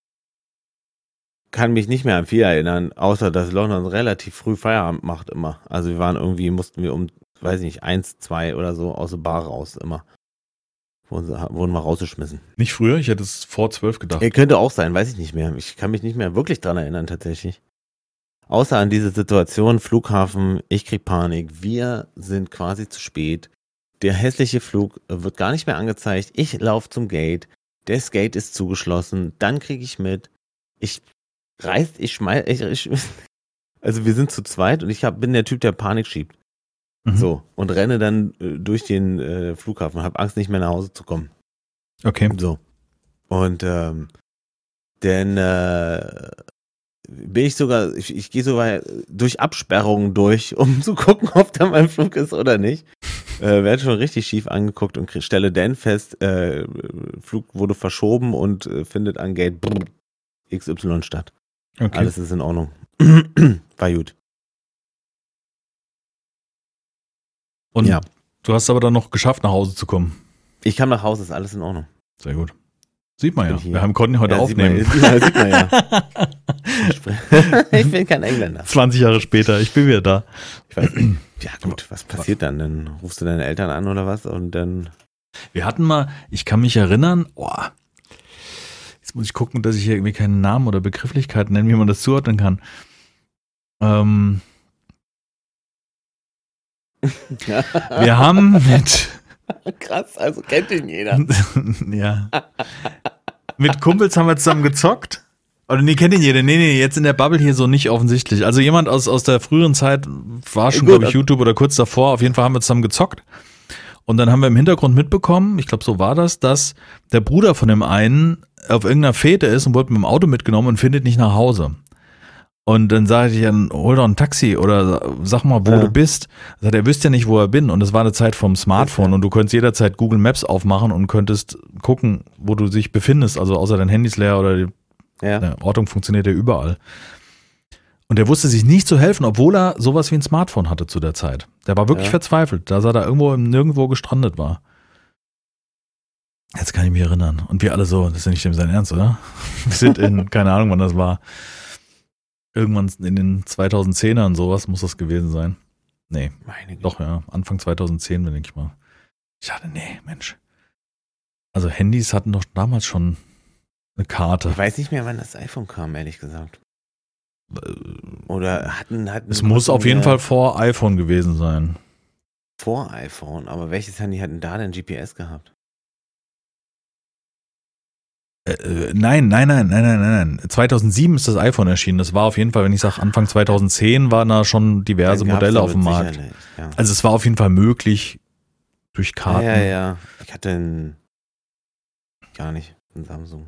kann mich nicht mehr an viel erinnern, außer dass London relativ früh Feierabend macht immer. Also wir waren irgendwie, mussten wir um, weiß ich nicht, eins, zwei oder so aus der Bar raus immer. Wurden, wir rausgeschmissen. Nicht früher, ich hätte es vor zwölf gedacht. Er könnte auch sein, weiß ich nicht mehr. Ich kann mich nicht mehr wirklich dran erinnern tatsächlich. Außer an diese Situation, Flughafen, ich krieg Panik, wir sind quasi zu spät. Der hässliche Flug wird gar nicht mehr angezeigt. Ich laufe zum Gate. Das Gate ist zugeschlossen. Dann kriege ich mit. Ich reiß, ich schmeiß, ich, ich, (laughs) also wir sind zu zweit und ich hab, bin der Typ, der Panik schiebt. Mhm. So. Und renne dann äh, durch den äh, Flughafen. Hab Angst, nicht mehr nach Hause zu kommen. Okay. So. Und ähm, denn äh, bin ich sogar, ich, ich gehe sogar durch Absperrungen durch, (laughs) um zu gucken, ob da mein Flug ist oder nicht. Äh, werde schon richtig schief angeguckt und stelle dann fest, äh, Flug wurde verschoben und äh, findet an Gate XY statt. okay. Alles ist in Ordnung. (clears throat) War gut. Und ja. du hast aber dann noch geschafft, nach Hause zu kommen. Ich kam nach Hause, ist alles in Ordnung. Sehr gut. Sieht man ja. Wir haben, konnten heute Ja, aufnehmen. (laughs) sieht man- sieht man ja. ich bin kein Engländer. 20 Jahre später, ich bin wieder da. Ich weiß nicht. Ja, gut, was passiert dann? Dann rufst du deine Eltern an oder was und dann. Wir hatten mal, ich kann mich erinnern, oh, jetzt muss ich gucken, dass ich hier irgendwie keinen Namen oder Begrifflichkeiten nenne, wie man das zuordnen kann. Ähm, (laughs) wir haben mit, (laughs) Krass, also kennt ihn jeder. (laughs) ja, mit Kumpels haben wir zusammen gezockt. Oder nee, kennt ihn jeder. Nee, nee, jetzt in der Bubble hier so nicht offensichtlich. Also jemand aus, aus der früheren Zeit war schon, glaube ich, also- YouTube oder kurz davor. Auf jeden Fall haben wir zusammen gezockt. Und dann haben wir im Hintergrund mitbekommen, ich glaube, so war das, dass der Bruder von dem einen auf irgendeiner Fete ist und wurde mit dem Auto mitgenommen und findet nicht nach Hause. Und dann sage ich dann, hol doch ein Taxi oder sag mal, wo Ja. du bist. Er sagt, er wüsste ja nicht, wo er bin. Und es war eine Zeit vom Smartphone und du könntest jederzeit Google Maps aufmachen und könntest gucken, wo du dich befindest. Also außer dein Handy ist leer oder die Ja. ja, Ortung funktioniert ja überall. Und er wusste sich nicht zu helfen, obwohl er sowas wie ein Smartphone hatte zu der Zeit. Der war wirklich Ja. verzweifelt, dass er da irgendwo im nirgendwo gestrandet war. Jetzt kann ich mich erinnern. Und wir alle so, das ist ja nicht dem sein Ernst, oder? (laughs) Wir sind in, keine Ahnung, wann das war. Irgendwann in den 2010ern sowas muss das gewesen sein. Nee, Meine Güte. doch, ja. Anfang 2010, wenn ich mal. Dachte, nee, Mensch. Also Handys hatten doch damals schon eine Karte. Ich weiß nicht mehr, wann das iPhone kam, ehrlich gesagt. Oder hatten, hatten Es muss auf jeden Fall vor iPhone gewesen sein. vor iPhone, aber welches Handy hatten da denn GPS gehabt? Äh, äh, nein, nein, nein, nein, nein, nein, nein. 2007 ist das iPhone erschienen. Das war auf jeden Fall, wenn ich sage Anfang 2010, waren da schon diverse Modelle auf dem Markt. Ja. Also es war auf jeden Fall möglich durch Karten. Ja, ja, ja. Ich hatte einen, gar nicht, einen Samsung.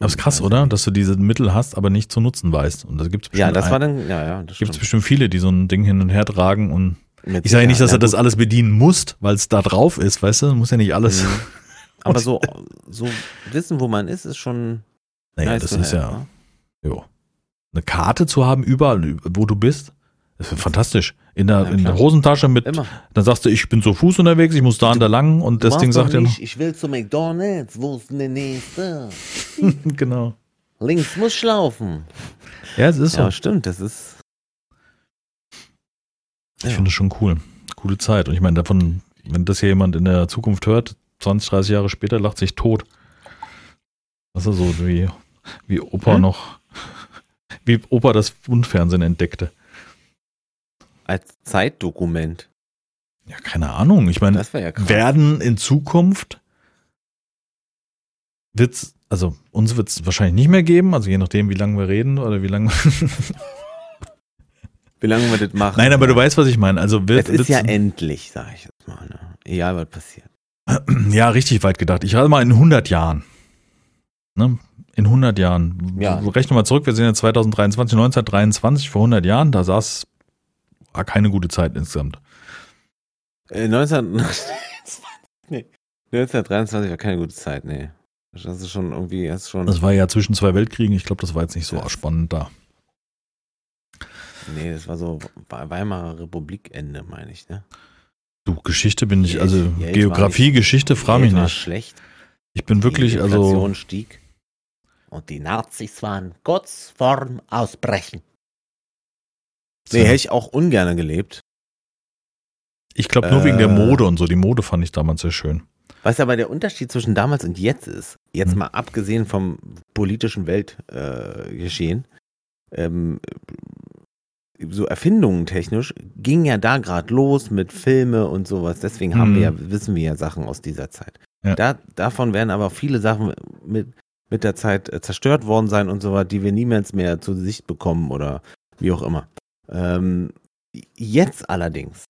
Aber ist krass, oder? Dass du diese Mittel hast, aber nicht zu nutzen weißt. Und da gibt's bestimmt, Ja, das war ein, dann, ja, ja, das gibt's stimmt. bestimmt viele, die so ein Ding hin und her tragen. Und Mit ich sage ja nicht, dass Sicherheit. er das alles bedienen musst, weil es da drauf ist, weißt du? Muss ja nicht alles. Mhm. (laughs) Aber so, so wissen, wo man ist, ist schon Naja, nice das to ist have, ja. ne? Jo. Eine Karte zu haben, überall, wo du bist, ist fantastisch. In der, Ja, in der. Hosentasche mit, Immer. dann sagst du, ich bin zu Fuß unterwegs, ich muss da und da lang und das Ding sagt ja noch. ich will zu McDonalds, wo ist denn der nächste? (laughs) genau. Links muss schlaufen. Ja, es ist so. Ja, stimmt, das ist. ich ja. finde es schon cool. Coole Zeit. Und ich meine, davon, wenn das hier jemand in der Zukunft hört, 20, 30 Jahre später lacht sich tot. Das ist so wie, wie Opa Hm? noch, wie Opa das Fundfernsehen entdeckte. Als Zeitdokument. Ja, keine Ahnung. Ich meine, ja werden in Zukunft wird's, also uns wird es wahrscheinlich nicht mehr geben, also je nachdem, wie lange wir reden oder wie lange. (laughs) Wie lange wir das machen. Nein, aber du weißt, was ich meine. Also wird, Es ist ja endlich, sag ich jetzt mal. Ne? Egal, was passiert. Ja richtig weit gedacht. Ich rate mal in 100 Jahren. Ne? In 100 Jahren. Ja. Rechnen wir mal zurück, wir sind jetzt 2023, 1923, vor 100 Jahren, da saß war keine gute Zeit insgesamt. Äh, 19... (laughs) nee. 1923 war keine gute Zeit, nee. Das ist schon irgendwie, das ist schon. Das war ja zwischen zwei Weltkriegen, ich glaube, das war jetzt nicht so Ja. spannend da. nee, das war so Weimarer Republik-Ende, meine ich, ne? Du, Geschichte bin ich, also Geld war Geografie, nicht- Geschichte, frage mich nicht. schlecht. Ich bin wirklich, Die also Inflation stieg. und die Nazis waren kurz vorm Ausbrechen. Nee, hätte ich auch ungern gelebt. Ich glaube nur wegen der Äh. Mode und so. Die Mode fand ich damals sehr schön. Was aber der Unterschied zwischen damals und jetzt ist, jetzt Hm. mal abgesehen vom politischen Weltgeschehen, äh, ähm, so Erfindungen technisch, ging ja da gerade los mit Filme und sowas. Deswegen haben Hm. wir ja, wissen wir ja Sachen aus dieser Zeit. Ja. Da, davon werden aber viele Sachen mit, mit der Zeit äh, zerstört worden sein und so weiter, die wir niemals mehr zu Sicht bekommen oder wie auch immer. Ähm, jetzt allerdings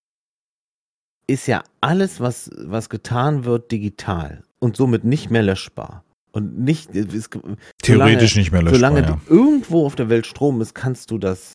ist ja alles, was, was getan wird, digital und somit nicht mehr löschbar. Und nicht, es, Theoretisch nicht mehr löschbar, solange ja. irgendwo auf der Welt Strom ist, kannst du das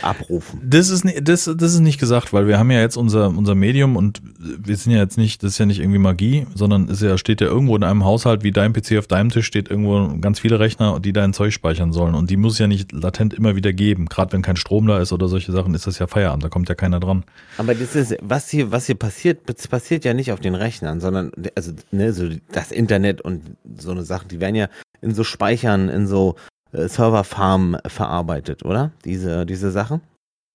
abrufen. Das ist, das, das ist nicht gesagt, weil wir haben ja jetzt unser, unser Medium und wir sind ja jetzt nicht, das ist ja nicht irgendwie Magie, sondern es ja, steht ja irgendwo in einem Haushalt, wie dein PC auf deinem Tisch steht, irgendwo ganz viele Rechner, die dein Zeug speichern sollen. Und die muss es ja nicht latent immer wieder geben. Gerade wenn kein Strom da ist oder solche Sachen, ist das ja Feierabend, da kommt ja keiner dran. Aber das ist, was hier, was hier passiert, passiert ja nicht auf den Rechnern, sondern also ne, so das Internet und so eine Sachen, die werden ja in so Speichern, in so äh, Serverfarmen verarbeitet, oder? Diese, diese Sachen?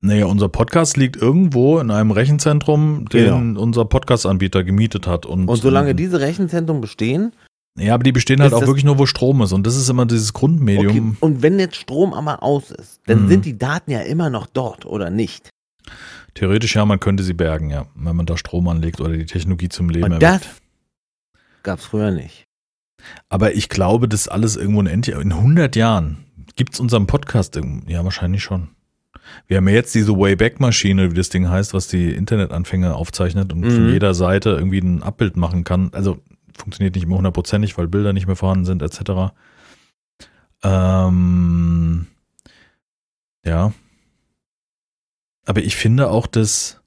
Naja, unser Podcast liegt irgendwo in einem Rechenzentrum, den unser Podcast-Anbieter gemietet hat. Und, Und solange ähm, diese Rechenzentren bestehen, Ja, aber die bestehen halt auch wirklich nur, wo Strom ist. Und das ist immer dieses Grundmedium. okay, und wenn jetzt Strom aber aus ist, dann Mhm. sind die Daten ja immer noch dort, oder nicht? Theoretisch ja, man könnte sie bergen, ja, wenn man da Strom anlegt oder die Technologie zum Leben Und erweckt. das gab's früher nicht. Aber ich glaube, das ist alles irgendwo in Endlich. In 100 Jahren gibt's unseren Podcast. Ja, wahrscheinlich schon. Wir haben ja jetzt diese Wayback-Maschine, wie das Ding heißt, was die Internetanfänge aufzeichnet und von Mhm. jeder Seite irgendwie ein Abbild machen kann. Also funktioniert nicht immer hundertprozentig, weil Bilder nicht mehr vorhanden sind, etc. Ähm, ja. Aber ich finde auch, dass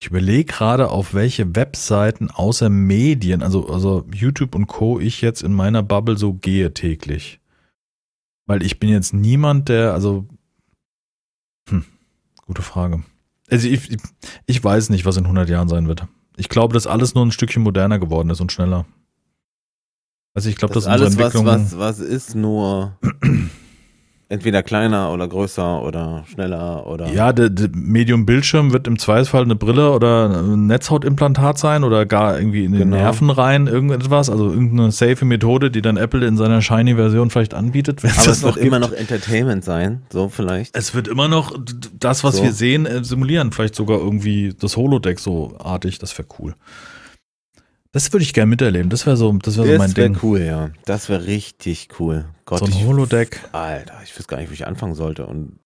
ich überlege gerade, auf welche Webseiten außer Medien, also, also YouTube und Co., ich jetzt in meiner Bubble so gehe täglich. Weil ich bin jetzt niemand, der, also, hm, gute Frage. Also ich, ich, ich weiß nicht, was in 100 Jahren sein wird. Ich glaube, dass alles nur ein Stückchen moderner geworden ist und schneller. Also ich glaube, das dass unsere alles, was, Entwicklung... was, was ist, nur entweder kleiner oder größer oder schneller oder. Ja, der, der Medium-Bildschirm wird im Zweifelsfall eine Brille oder ein Netzhautimplantat sein oder gar irgendwie in den Genau. Nerven rein, irgendetwas, also irgendeine safe Methode, die dann Apple in seiner Shiny-Version vielleicht anbietet, aber es wird noch immer noch Entertainment sein, so vielleicht. Es wird immer noch das, was So. wir sehen, äh, simulieren. Vielleicht sogar irgendwie das Holodeck so artig. Das wäre cool. Das würde ich gerne miterleben. Das wäre so, das wäre so mein Das wäre Ding. cool, ja. Das wäre richtig cool. Gott, So ein ich, Holodeck. Alter, ich weiß gar nicht, wo ich anfangen sollte und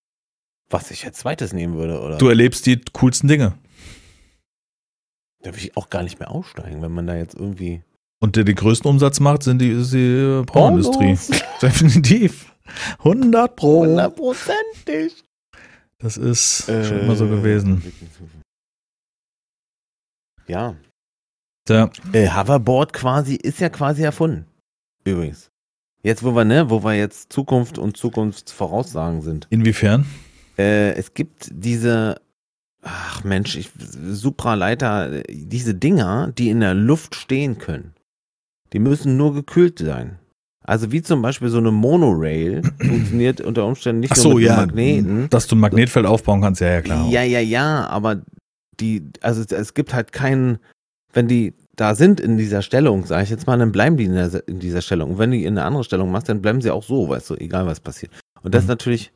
was ich als zweites nehmen würde. Oder Du erlebst die coolsten Dinge. da will ich auch gar nicht mehr aussteigen, wenn man da jetzt irgendwie. Und der den größten Umsatz macht, sind die, ist die äh. Pornos. (laughs) Definitiv. 100 Pro. Hundertprozentig. Das ist schon immer so Äh, gewesen. Ja. Ja. Äh, Hoverboard quasi ist ja quasi erfunden. Übrigens. Jetzt, wo wir, ne, wo wir jetzt Zukunft und Zukunftsvoraussagen sind. Inwiefern? Äh, es gibt diese, ach Mensch, ich, Supraleiter, diese Dinger, die in der Luft stehen können. Die müssen nur gekühlt sein. Also wie zum Beispiel so eine Monorail (clears throat) funktioniert unter Umständen nicht Ach nur so, mit ja. Magneten. Dass du ein Magnetfeld aufbauen kannst, ja, ja, klar. Ja, ja, ja, aber die, also es gibt halt keinen, wenn die da sind in dieser Stellung, sage ich jetzt mal, dann bleiben die in, der, in dieser Stellung. Und wenn die in eine andere Stellung machst, dann bleiben sie auch so, weißt du, egal was passiert. Und das Mhm. ist natürlich,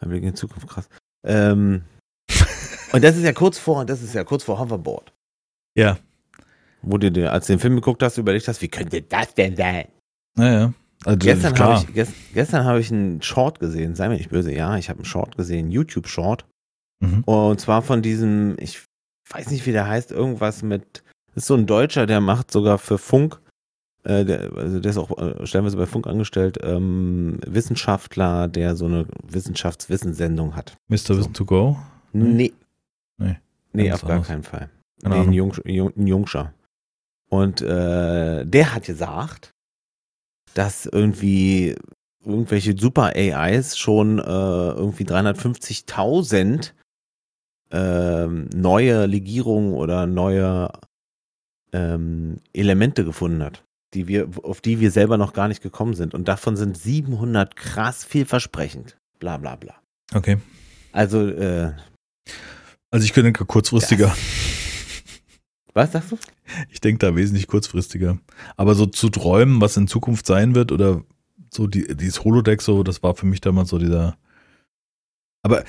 ein Blick in Zukunft, krass. Ähm, (laughs) und das ist ja kurz vor, das ist ja kurz vor Hoverboard. Ja. Wo du dir, als du den Film geguckt hast, überlegt hast, wie könnte das denn sein? Naja. Also, Gestern habe ich, gest, gestern habe ich einen Short gesehen, sei mir nicht böse, ja, ich habe einen Short gesehen, YouTube-Short. Mhm. Und zwar von diesem, ich weiß nicht, wie der heißt, irgendwas mit, ist so ein Deutscher, der macht sogar für Funk, äh, der, also der ist auch äh, stellenweise bei Funk angestellt, ähm, Wissenschaftler, der so eine Wissenschaftswissenssendung hat. Mr. Wissen to go. Nee. Nee. Nee, auf gar keinen Fall. Keine nee, ein. Jung, Jung, ein Jungscher. Und äh, der hat gesagt, dass irgendwie irgendwelche Super AIs schon äh, irgendwie 350.000 ähm, neue Legierungen oder neue ähm, Elemente gefunden hat. die wir, auf die wir selber noch gar nicht gekommen sind. Und davon sind 700 krass vielversprechend. Bla bla bla. Okay. Also, äh, Also ich könnte kurzfristiger. was sagst du? Ich denke da wesentlich kurzfristiger. Aber so zu träumen, was in Zukunft sein wird oder so die, dieses Holodeck so, das war für mich damals so dieser. Aber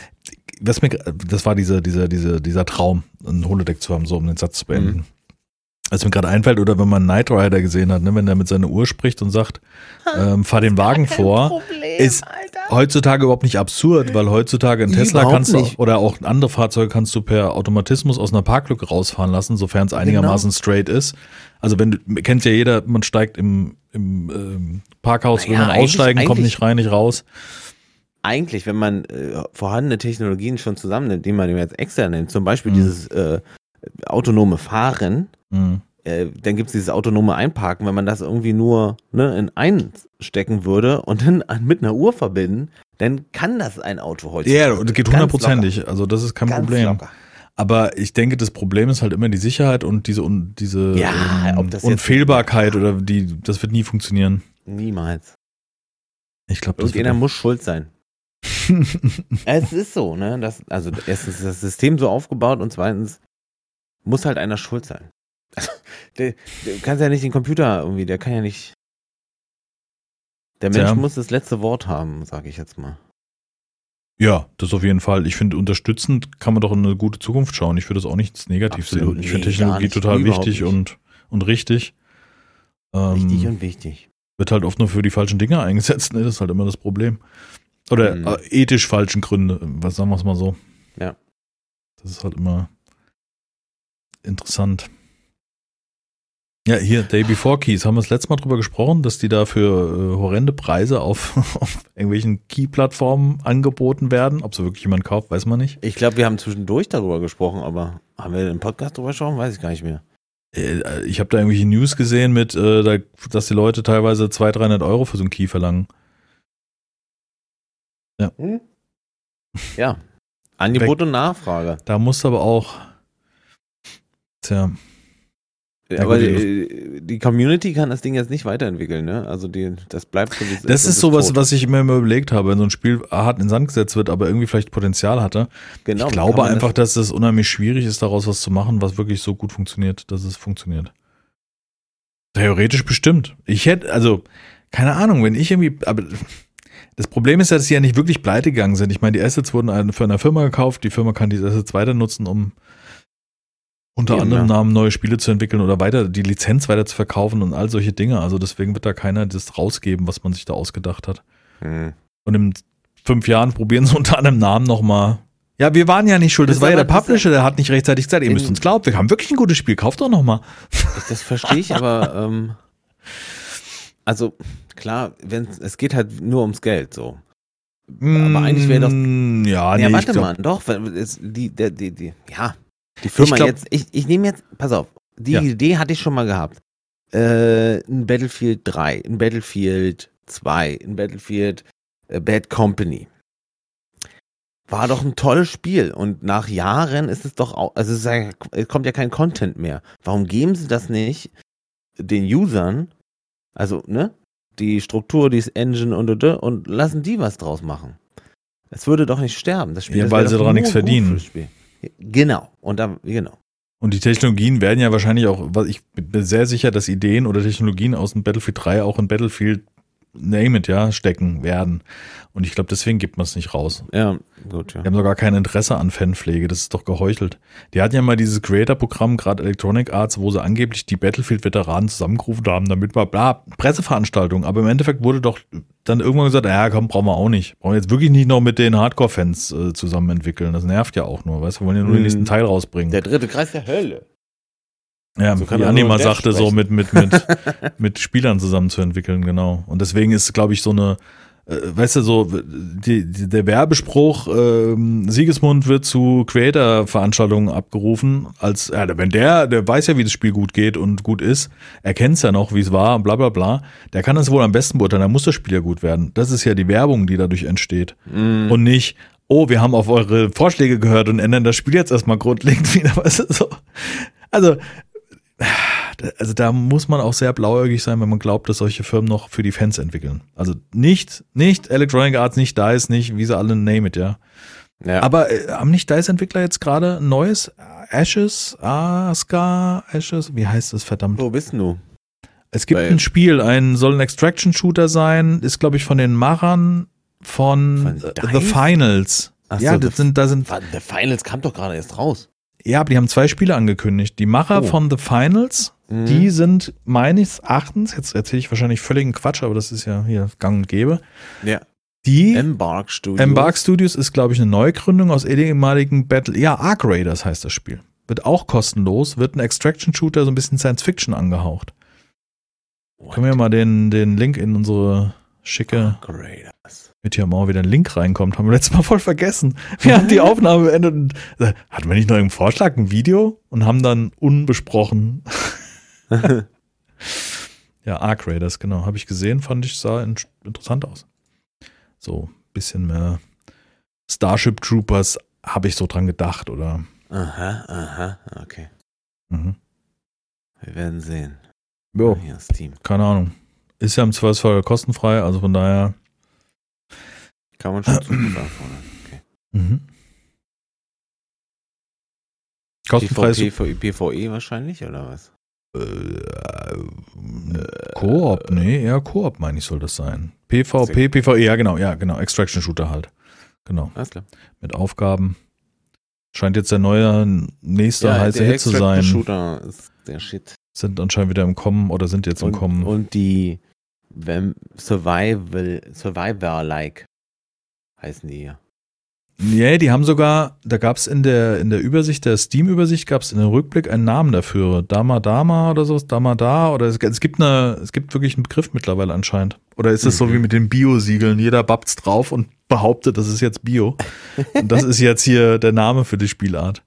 was mir, das war dieser, dieser, dieser, dieser Traum, ein Holodeck zu haben, so um den Satz zu beenden. Mhm. Was mir gerade einfällt, oder wenn man Knight Rider gesehen hat, ne, wenn der mit seiner Uhr spricht und sagt, ähm, fahr den Wagen vor, ist heutzutage überhaupt nicht absurd, weil heutzutage ein Tesla Überhaupt kannst du nicht. oder auch andere Fahrzeuge kannst du per Automatismus aus einer Parklücke rausfahren lassen, sofern es einigermaßen straight ist. Also wenn du kennt ja jeder, man steigt im, im ähm, Parkhaus, will Naja, man eigentlich- aussteigen, kommt nicht rein, nicht raus. Eigentlich, wenn man äh, vorhandene Technologien schon zusammennimmt, die man jetzt extra nennt, zum Beispiel Mhm. dieses äh, autonome Fahren, Hm. äh, dann gibt es dieses autonome Einparken, wenn man das irgendwie nur ne, in einstecken würde und dann an- mit einer Uhr verbinden, dann kann das ein Auto heute. Ja, und das geht hundertprozentig. Also das ist kein Ganz Problem. locker. Aber ich denke, das Problem ist halt immer die Sicherheit und diese, un, diese Ja, ähm, das jetzt- Unfehlbarkeit oder die, das wird nie funktionieren. Niemals. Ich glaube, das Irgendjemand wird muss schuld sein. (laughs) Es ist so, ne? Das, also erstens ist das System so aufgebaut und zweitens muss halt einer schuld sein. Der, der kannst ja nicht den Computer irgendwie, der kann ja nicht. Der Mensch Tja. muss das letzte Wort haben, sage ich jetzt mal. Ja, das auf jeden Fall. Ich finde, unterstützend kann man doch in eine gute Zukunft schauen. Ich würde das auch nichts negativ Absolut. sehen. Ich finde Nee, Technologie nicht. total wichtig nicht. und, und richtig. Ähm, Wichtig und wichtig. wird halt oft nur für die falschen Dinge eingesetzt. Ne? Das ist halt immer das Problem. Oder Mhm. äh, ethisch falschen Gründe. Was sagen wir es mal so? Ja. Das ist halt immer interessant. Ja, hier, Day Before Keys, haben wir das letzte Mal drüber gesprochen, dass die da für äh, horrende Preise auf, (laughs) auf irgendwelchen Key-Plattformen angeboten werden. Ob so wirklich jemand kauft, weiß man nicht. Ich glaube, wir haben zwischendurch darüber gesprochen, aber haben wir im Podcast drüber gesprochen? Weiß ich gar nicht mehr. Äh, Ich habe da irgendwelche News gesehen mit, äh, da, dass die Leute teilweise 200, 300 Euro für so einen Key verlangen. Hm? Ja. Angebot und Nachfrage. Da musst du aber auch, tja, Ja, aber die, die Community kann das Ding jetzt nicht weiterentwickeln, ne? Also die, das bleibt so Das und ist sowas, tot. was ich mir immer überlegt habe, wenn so ein Spiel hart in den Sand gesetzt wird, aber irgendwie vielleicht Potenzial hatte. genau, ich glaube einfach, dass es unheimlich schwierig ist, daraus was zu machen, was wirklich so gut funktioniert, dass es funktioniert. Theoretisch bestimmt. Ich hätte, also, keine Ahnung, wenn ich irgendwie, aber das Problem ist ja, dass sie ja nicht wirklich pleite gegangen sind. Ich meine, die Assets wurden für eine Firma gekauft, die Firma kann diese Assets weiter nutzen, um unter Ja, anderem ja. Namen neue Spiele zu entwickeln oder weiter die Lizenz weiter zu verkaufen und all solche Dinge. Also deswegen wird da keiner das rausgeben, was man sich da ausgedacht hat. Hm. Und in fünf Jahren probieren sie (laughs) unter einem Namen nochmal. Ja, wir waren ja nicht schuld. Das, Das war ja der Publisher, der hat nicht rechtzeitig gesagt, ihr müsst uns glauben, wir haben wirklich ein gutes Spiel, kauft doch nochmal. Das verstehe ich, aber (laughs) ähm, also klar, wenn es geht halt nur ums Geld so. Aber eigentlich wäre doch- Mm, Ja, nee, ja, ich warte mal, doch, die, der, die, die, ja, die Firma glaub- jetzt, ich, ich nehme jetzt, pass auf, die Ja. Idee hatte ich schon mal gehabt. Äh, ein Battlefield 3, ein Battlefield 2, ein Battlefield äh, Bad Company. War doch ein tolles Spiel und nach Jahren ist es doch auch, also es, ja, es kommt ja kein Content mehr. Warum geben sie das nicht den Usern, also, ne, die Struktur, dieses Engine und, und, und lassen die was draus machen? Es würde doch nicht sterben. Das Spiel Ja, weil sie daran nichts verdienen. Genau. Und dann, genau. Und die Technologien werden ja wahrscheinlich auch, ich bin sehr sicher, dass Ideen oder Technologien aus dem Battlefield 3 auch in Battlefield Name it, ja, stecken werden. Und ich glaube, deswegen gibt man es nicht raus. Ja, gut, ja. Die haben sogar kein Interesse an Fanpflege, das ist doch geheuchelt. Die hatten ja mal dieses Creator-Programm, gerade Electronic Arts, wo sie angeblich die Battlefield-Veteranen zusammengerufen haben, damit wir, bla, Presseveranstaltung. Aber im Endeffekt wurde doch dann irgendwann gesagt, ja komm, brauchen wir auch nicht. Brauchen wir jetzt wirklich nicht noch mit den Hardcore-Fans äh, zusammen entwickeln. Das nervt ja auch nur, weißt du, wir wollen ja nur den Mhm. nächsten Teil rausbringen. Der dritte Kreis der Hölle. Ja, so kann Dash sagte, so sprechen. mit, mit, mit, (laughs) mit Spielern zusammen zu entwickeln, genau. Und deswegen ist, glaube ich, so eine, äh, weißt du, so die, die, der Werbespruch, ähm, Siegesmund wird zu Creator-Veranstaltungen abgerufen, als, ja, wenn der, der weiß ja, wie das Spiel gut geht und gut ist, er kennt's ja noch, wie es war, bla bla bla, der kann das wohl am besten beurteilen, da muss das Spiel ja gut werden. Das ist ja die Werbung, die dadurch entsteht. Mhm. Und nicht, oh, wir haben auf eure Vorschläge gehört und ändern das Spiel jetzt erstmal grundlegend (laughs) wieder, weißt du, so. Also, Also da muss man auch sehr blauäugig sein, wenn man glaubt, dass solche Firmen noch für die Fans entwickeln. Also nicht, nicht Electronic Arts, nicht DICE, nicht, wie sie alle name it, ja. Ja. Aber äh, haben nicht DICE-Entwickler jetzt gerade ein neues Ashes, Aska, Ashes, wie heißt das verdammt? Wo bist du? Es gibt Bei- ein Spiel, ein soll ein Extraction-Shooter sein, ist glaube ich von den Machern von, Von äh, The? Finals. Ach ja, so, das sind, da sind, The Finals kam doch gerade erst raus. Ja, aber die haben zwei Spiele angekündigt. Die Macher Oh. von The Finals, Mhm. die sind meines Erachtens, jetzt erzähle ich wahrscheinlich völligen Quatsch, aber das ist ja hier gang und gäbe. Ja. Die Embark Studios. Embark Studios ist, glaube ich, eine Neugründung aus ehemaligen Battle. Ja, Arc Raiders heißt das Spiel. Wird auch kostenlos, wird ein Extraction-Shooter, so ein bisschen Science-Fiction angehaucht. What? Können wir mal den, den Link in unsere schicke, Graders. Mit hier mal wieder ein Link reinkommt, haben wir letztes Mal voll vergessen. Wir haben die (laughs) Aufnahme beendet und äh, hatten wir nicht noch einen Vorschlag, ein Video und haben dann unbesprochen. (laughs) ja, Arc Raiders, genau, habe ich gesehen, fand ich, sah in, interessant aus. So, bisschen mehr Starship Troopers habe ich so dran gedacht, oder? Aha, aha, okay. Mhm. Wir werden sehen. Jo, Steam. keine Ahnung. Ist ja im Zweifelsfall kostenfrei, also von daher. Kann man schon Zugriff anfordern. Okay. Mhm. Kostenfrei ist PvP, PvE wahrscheinlich, oder was? Äh, Koop, nee, eher Koop, meine ich, soll das sein. PvP, PvE, ja, genau, ja, genau, Extraction Shooter halt. Genau, Alles klar. mit Aufgaben. Scheint jetzt der neue, nächste heiße der Hit zu Extraction sein. Shooter ist der Shit. Sind anscheinend wieder im Kommen oder sind jetzt im Und, Kommen. und die Survival, Survivor-like heißen die hier. Nee, die haben sogar, da gab es in der, in der Übersicht, der Steam-Übersicht, gab es in dem Rückblick einen Namen dafür. Dama Dama oder sowas, Dama Da oder es, es gibt eine, es gibt wirklich einen Begriff mittlerweile anscheinend. Oder ist es so Mhm. wie mit den Bio-Siegeln? Jeder babt's drauf und behauptet, das ist jetzt Bio. und das ist jetzt hier der Name für die Spielart.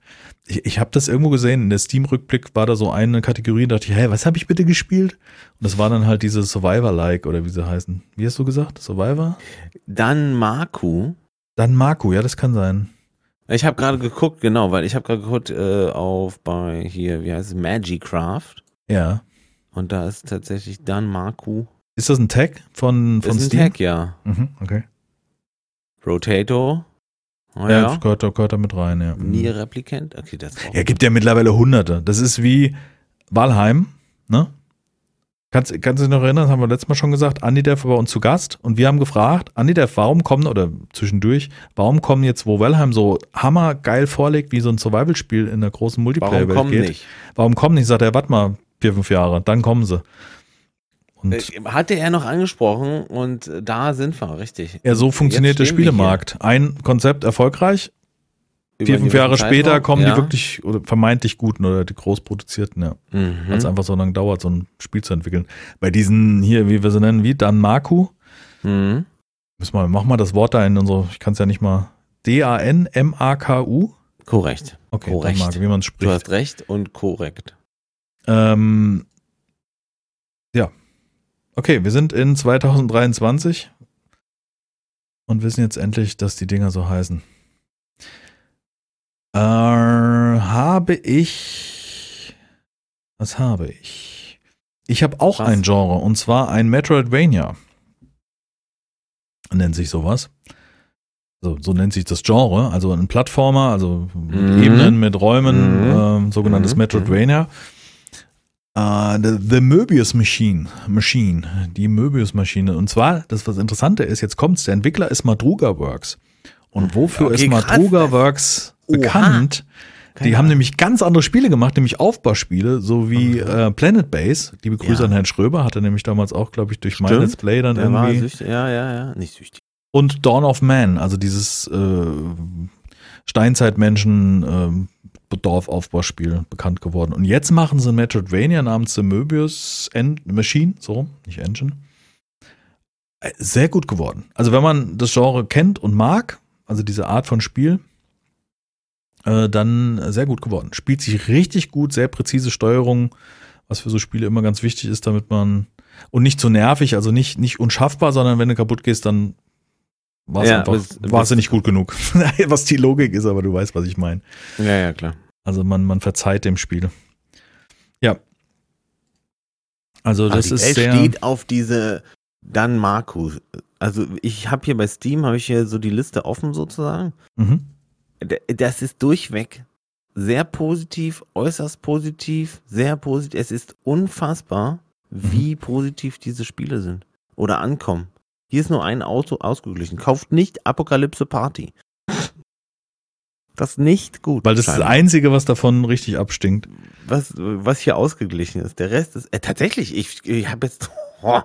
Ich, ich habe das irgendwo gesehen, in der Steam-Rückblick war da so eine Kategorie, da dachte ich, hey, was habe ich bitte gespielt? Und das war dann halt diese Survivor-like oder wie sie heißen. Wie hast du gesagt? Survivor? Dann Maku. Dann Marco, ja, das kann sein. Ich habe gerade geguckt, genau, weil ich habe gerade geguckt äh, auf bei hier, wie heißt es, Magicraft. Ja. Und da ist tatsächlich Dan Maku. Ist das ein Tag von, von ist ein Steam? Tag, ja. Mhm, okay. Rotato. Oh, Ja, ja. das gehört, da- gehört da mit rein, ja. Nier Replicant. Okay, das auch. Ja, gibt ja mittlerweile hunderte. Das ist wie Walheim, ne? Kannst, kannst du dich noch erinnern, das haben wir letztes Mal schon gesagt, Anidev war bei uns zu Gast und wir haben gefragt, Anidev, warum kommen, oder zwischendurch, warum kommen jetzt, wo Valheim so hammergeil vorlegt, wie so ein Survival-Spiel in der großen Warum Multiplayer-Welt kommen geht, nicht? warum kommen nicht? Sagt er, warte mal, vier, fünf Jahre, dann kommen sie. Und Äh, Hatte er noch angesprochen und äh, da sind wir, richtig. ja, so funktioniert der Spielemarkt. Ein Konzept erfolgreich, hier. vier, Über fünf Jahre gewissen später Zeitraum, kommen ja. die wirklich oder vermeintlich guten oder die groß produzierten, ja. Mhm. Weil es einfach so lange dauert, so ein Spiel zu entwickeln. Bei diesen hier, wie wir sie nennen, wie Dan Maku, Mhm. müssen wir, mach mal das Wort da in unsere, ich kann es ja nicht mal, D-A-N-M-A-K-U? Korrekt. Okay, Korrekt. Maku, wie man es Du spricht. hast recht und korrekt. Ähm, ja. Okay, wir sind in 2023 und wissen jetzt endlich, dass die Dinger so heißen. Äh, habe ich. Was habe ich? Ich habe auch Was? ein Genre und zwar ein Metroidvania. Nennt sich sowas. So, so nennt sich das Genre, also ein Plattformer, also mit Mhm. Ebenen, mit Räumen, Mhm. ähm, sogenanntes Mhm. Metroidvania. Äh, the, the Möbius Machine, Machine, die Möbius Maschine. Und zwar, das was Interessante ist, jetzt kommt's, der Entwickler ist Madruga Works. Und wofür Okay, ist krass. Madruga Works Oha. bekannt? Keine die haben Ahnung. nämlich ganz andere Spiele gemacht, nämlich Aufbauspiele, so wie äh, Planet Base. Liebe Grüße Ja. an Herrn Schröber, hat er nämlich damals auch, glaube ich, durch mein Stimmt. Let's Play dann Der irgendwie. süchtig. Ja, ja, ja. Nicht süchtig. Und Dawn of Man, also dieses äh, Steinzeitmenschen ähm, Dorfaufbauspiel bekannt geworden. Und jetzt machen sie ein Metroidvania namens The Möbius Machine, so, nicht Engine. Äh, Sehr gut geworden. Also wenn man das Genre kennt und mag, also diese Art von Spiel, äh, dann sehr gut geworden. Spielt sich richtig gut, sehr präzise Steuerung, was für so Spiele immer ganz wichtig ist, damit man und nicht zu nervig, also nicht, nicht unschaffbar, sondern wenn du kaputt gehst, dann war es Ja, einfach, bis- warst du bis- nicht gut genug. (laughs) was die Logik ist, aber du weißt, was ich meine. Ja, ja, klar. Also man, man verzeiht dem Spiel. Ja. Also das die ist Welt sehr. steht auf diese Dan Marku. Also ich habe hier bei Steam, habe ich hier so die Liste offen sozusagen. Mhm. Das ist durchweg sehr positiv, äußerst positiv, sehr positiv. Es ist unfassbar, wie positiv diese Spiele sind oder ankommen. Hier ist nur ein Auto ausgeglichen. Kauft nicht Apokalypse Party. Das ist nicht gut. Weil das ist das scheinbar. Einzige, was davon richtig abstinkt. was, was hier ausgeglichen ist. Der Rest ist äh, tatsächlich, ich, ich habe jetzt. (laughs) Oh.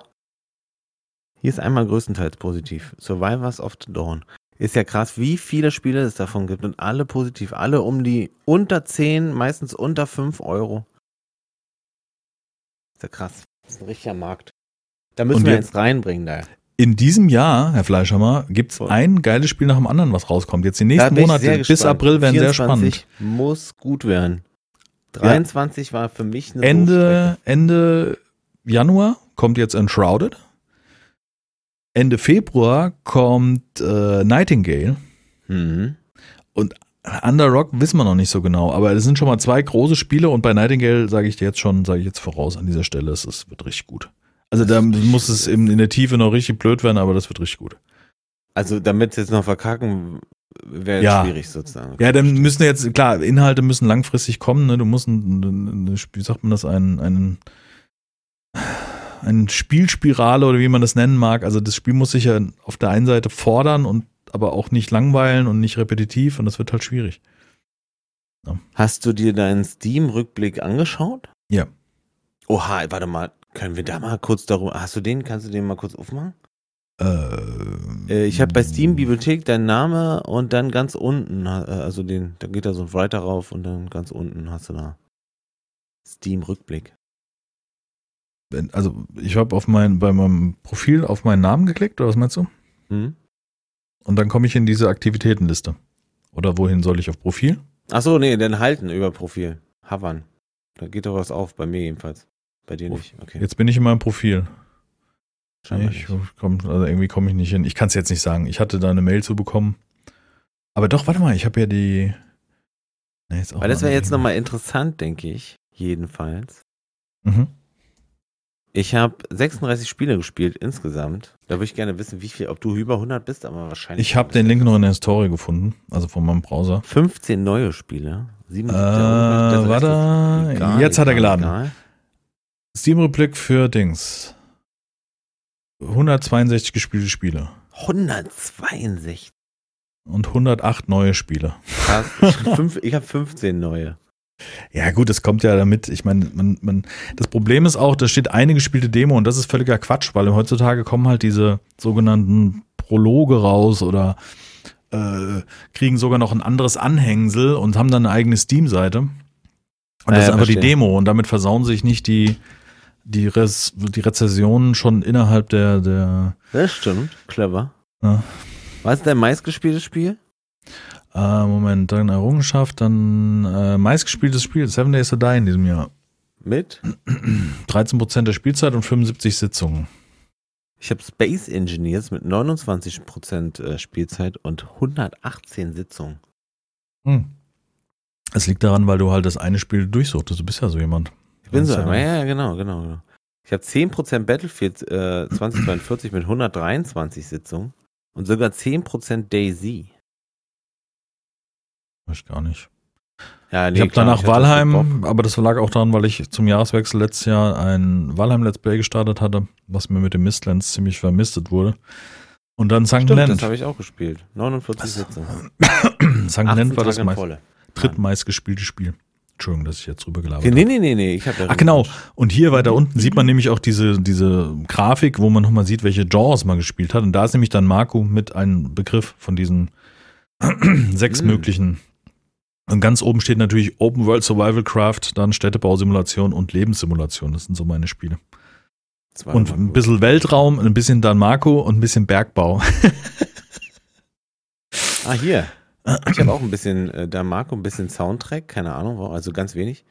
Hier ist einmal größtenteils positiv. Survivors of the Dawn. Ist ja krass, wie viele Spiele es davon gibt und alle positiv. Alle um die unter 10, meistens unter 5 Euro. Ist ja krass. Das ist ein richtiger Markt. Da müssen Und wir jetzt reinbringen, da. In diesem Jahr, Herr Fleischhammer, gibt's Voll. ein geiles Spiel nach dem anderen, was rauskommt. Jetzt die nächsten Monate bis. April werden sehr 24 spannend. Muss gut werden. 23 war für mich eine Ende, Ende Januar kommt jetzt Enshrouded. Ende Februar kommt äh, Nightingale. Mhm. Underrock wissen wir noch nicht so genau, aber es sind schon mal zwei große Spiele und bei Nightingale sage ich dir jetzt schon, sage ich jetzt voraus an dieser Stelle, es, es wird richtig gut. Also da muss es in, in der Tiefe noch richtig blöd werden, aber das wird richtig gut. Also damit jetzt noch verkacken, wäre Ja. schwierig sozusagen. Ja, dann müssen jetzt, klar, Inhalte müssen langfristig kommen, ne? Du musst, ein, wie sagt man das, einen, einen, eine Spielspirale oder wie man das nennen mag. Also das Spiel muss sich ja auf der einen Seite fordern und aber auch nicht langweilen und nicht repetitiv und das wird halt schwierig. Hast du dir deinen Steam-Rückblick angeschaut? Ja. Oha, warte mal, können wir da mal kurz darüber. Hast du den? Kannst du den mal kurz aufmachen? Äh, Äh, ich habe bei Steam Bibliothek deinen Name und dann ganz unten, äh, also den, da geht da so ein Writer rauf und dann ganz unten hast du da Steam-Rückblick. wenn- Also ich habe auf mein, bei meinem Profil auf meinen Namen geklickt, oder was meinst du? Hm? Und dann komme ich in diese Aktivitätenliste. Oder wohin soll ich auf Profil? Achso, nee, dann halten über Profil. Havern. Da geht doch was auf, bei mir jedenfalls. Bei dir nicht. Okay. Jetzt bin ich in meinem Profil. scheinbar ich komm, also irgendwie komme ich nicht hin. Ich kann es jetzt nicht sagen. Ich hatte da eine Mail zu bekommen. Aber doch, warte mal, ich habe ja die. Nee, Weil das wäre jetzt nochmal interessant, denke ich. Jedenfalls. Mhm. Ich habe 36 Spiele gespielt insgesamt. Da würde ich gerne wissen, wie viel, ob du über 100 bist, aber wahrscheinlich. Ich habe den Link noch in der Story gefunden, also von meinem Browser. 15 neue Spiele. 77 Äh, ist egal, jetzt hat er geladen. egal. Steam-Rückblick für Dings. 162 gespielte Spiele 162. und 108 neue Spiele. Krass. Ich, habe 15 neue. Ja, gut, das kommt ja damit. Ich meine, man, man, das Problem ist auch, da steht eine gespielte Demo und das ist völliger Quatsch, weil heutzutage kommen halt diese sogenannten Prologe raus oder äh, kriegen sogar noch ein anderes Anhängsel und haben dann eine eigene Steam-Seite. Und das Ja, ist ja, einfach die verstehe. Demo und damit versauen sich nicht die, die, Res, die Rezessionen schon innerhalb der, der Das stimmt. Clever. Ja. Was ist dein meistgespieltes Spiel? äh, Moment, dann Errungenschaft, dann äh, meistgespieltes Spiel, Seven Days to Die in diesem Jahr. Mit? (clears throat) 13% der Spielzeit und 75 Sitzungen. Ich habe Space Engineers mit 29% äh, Spielzeit und 118 Sitzungen. Hm. Es liegt daran, weil du halt das eine Spiel durchsuchtest. Du bist ja so jemand. Ich bin so, Ja, ja, genau, genau, genau. Ich habe 10% Battlefield äh, 2042 mit 123 Sitzungen und sogar 10% Daisy. Weiß ich gar nicht. Ja, ich habe danach ich das Valheim, aber das lag auch daran, weil ich zum Jahreswechsel letztes Jahr ein Valheim Let's Play gestartet hatte, was mir mit dem Mistlands ziemlich vermistet wurde. Und dann St. Stimmt, das Land. habe ich auch gespielt. 49 Sitzungen. St. 18 Land war das meist, drittmeist gespielte Spiel. Entschuldigung, dass ich jetzt drüber gelabert Okay, habe. nee, nee, nee, nee, ich habe Ach genau. Und hier weiter unten sieht man nämlich auch diese, diese Grafik, wo man nochmal sieht, welche Genres man gespielt hat. Und da ist nämlich dann Marco mit einem Begriff von diesen (clears throat) sechs Hm. möglichen. Und ganz oben steht natürlich Open World Survival Craft, dann Städtebausimulation und Lebenssimulation. Das sind so meine Spiele. Und ein bisschen Weltraum, ein bisschen dann Marco und ein bisschen Bergbau. (laughs) Ah, hier. Ich habe auch ein bisschen, äh, da Marco, ein bisschen Soundtrack, keine Ahnung, also ganz wenig.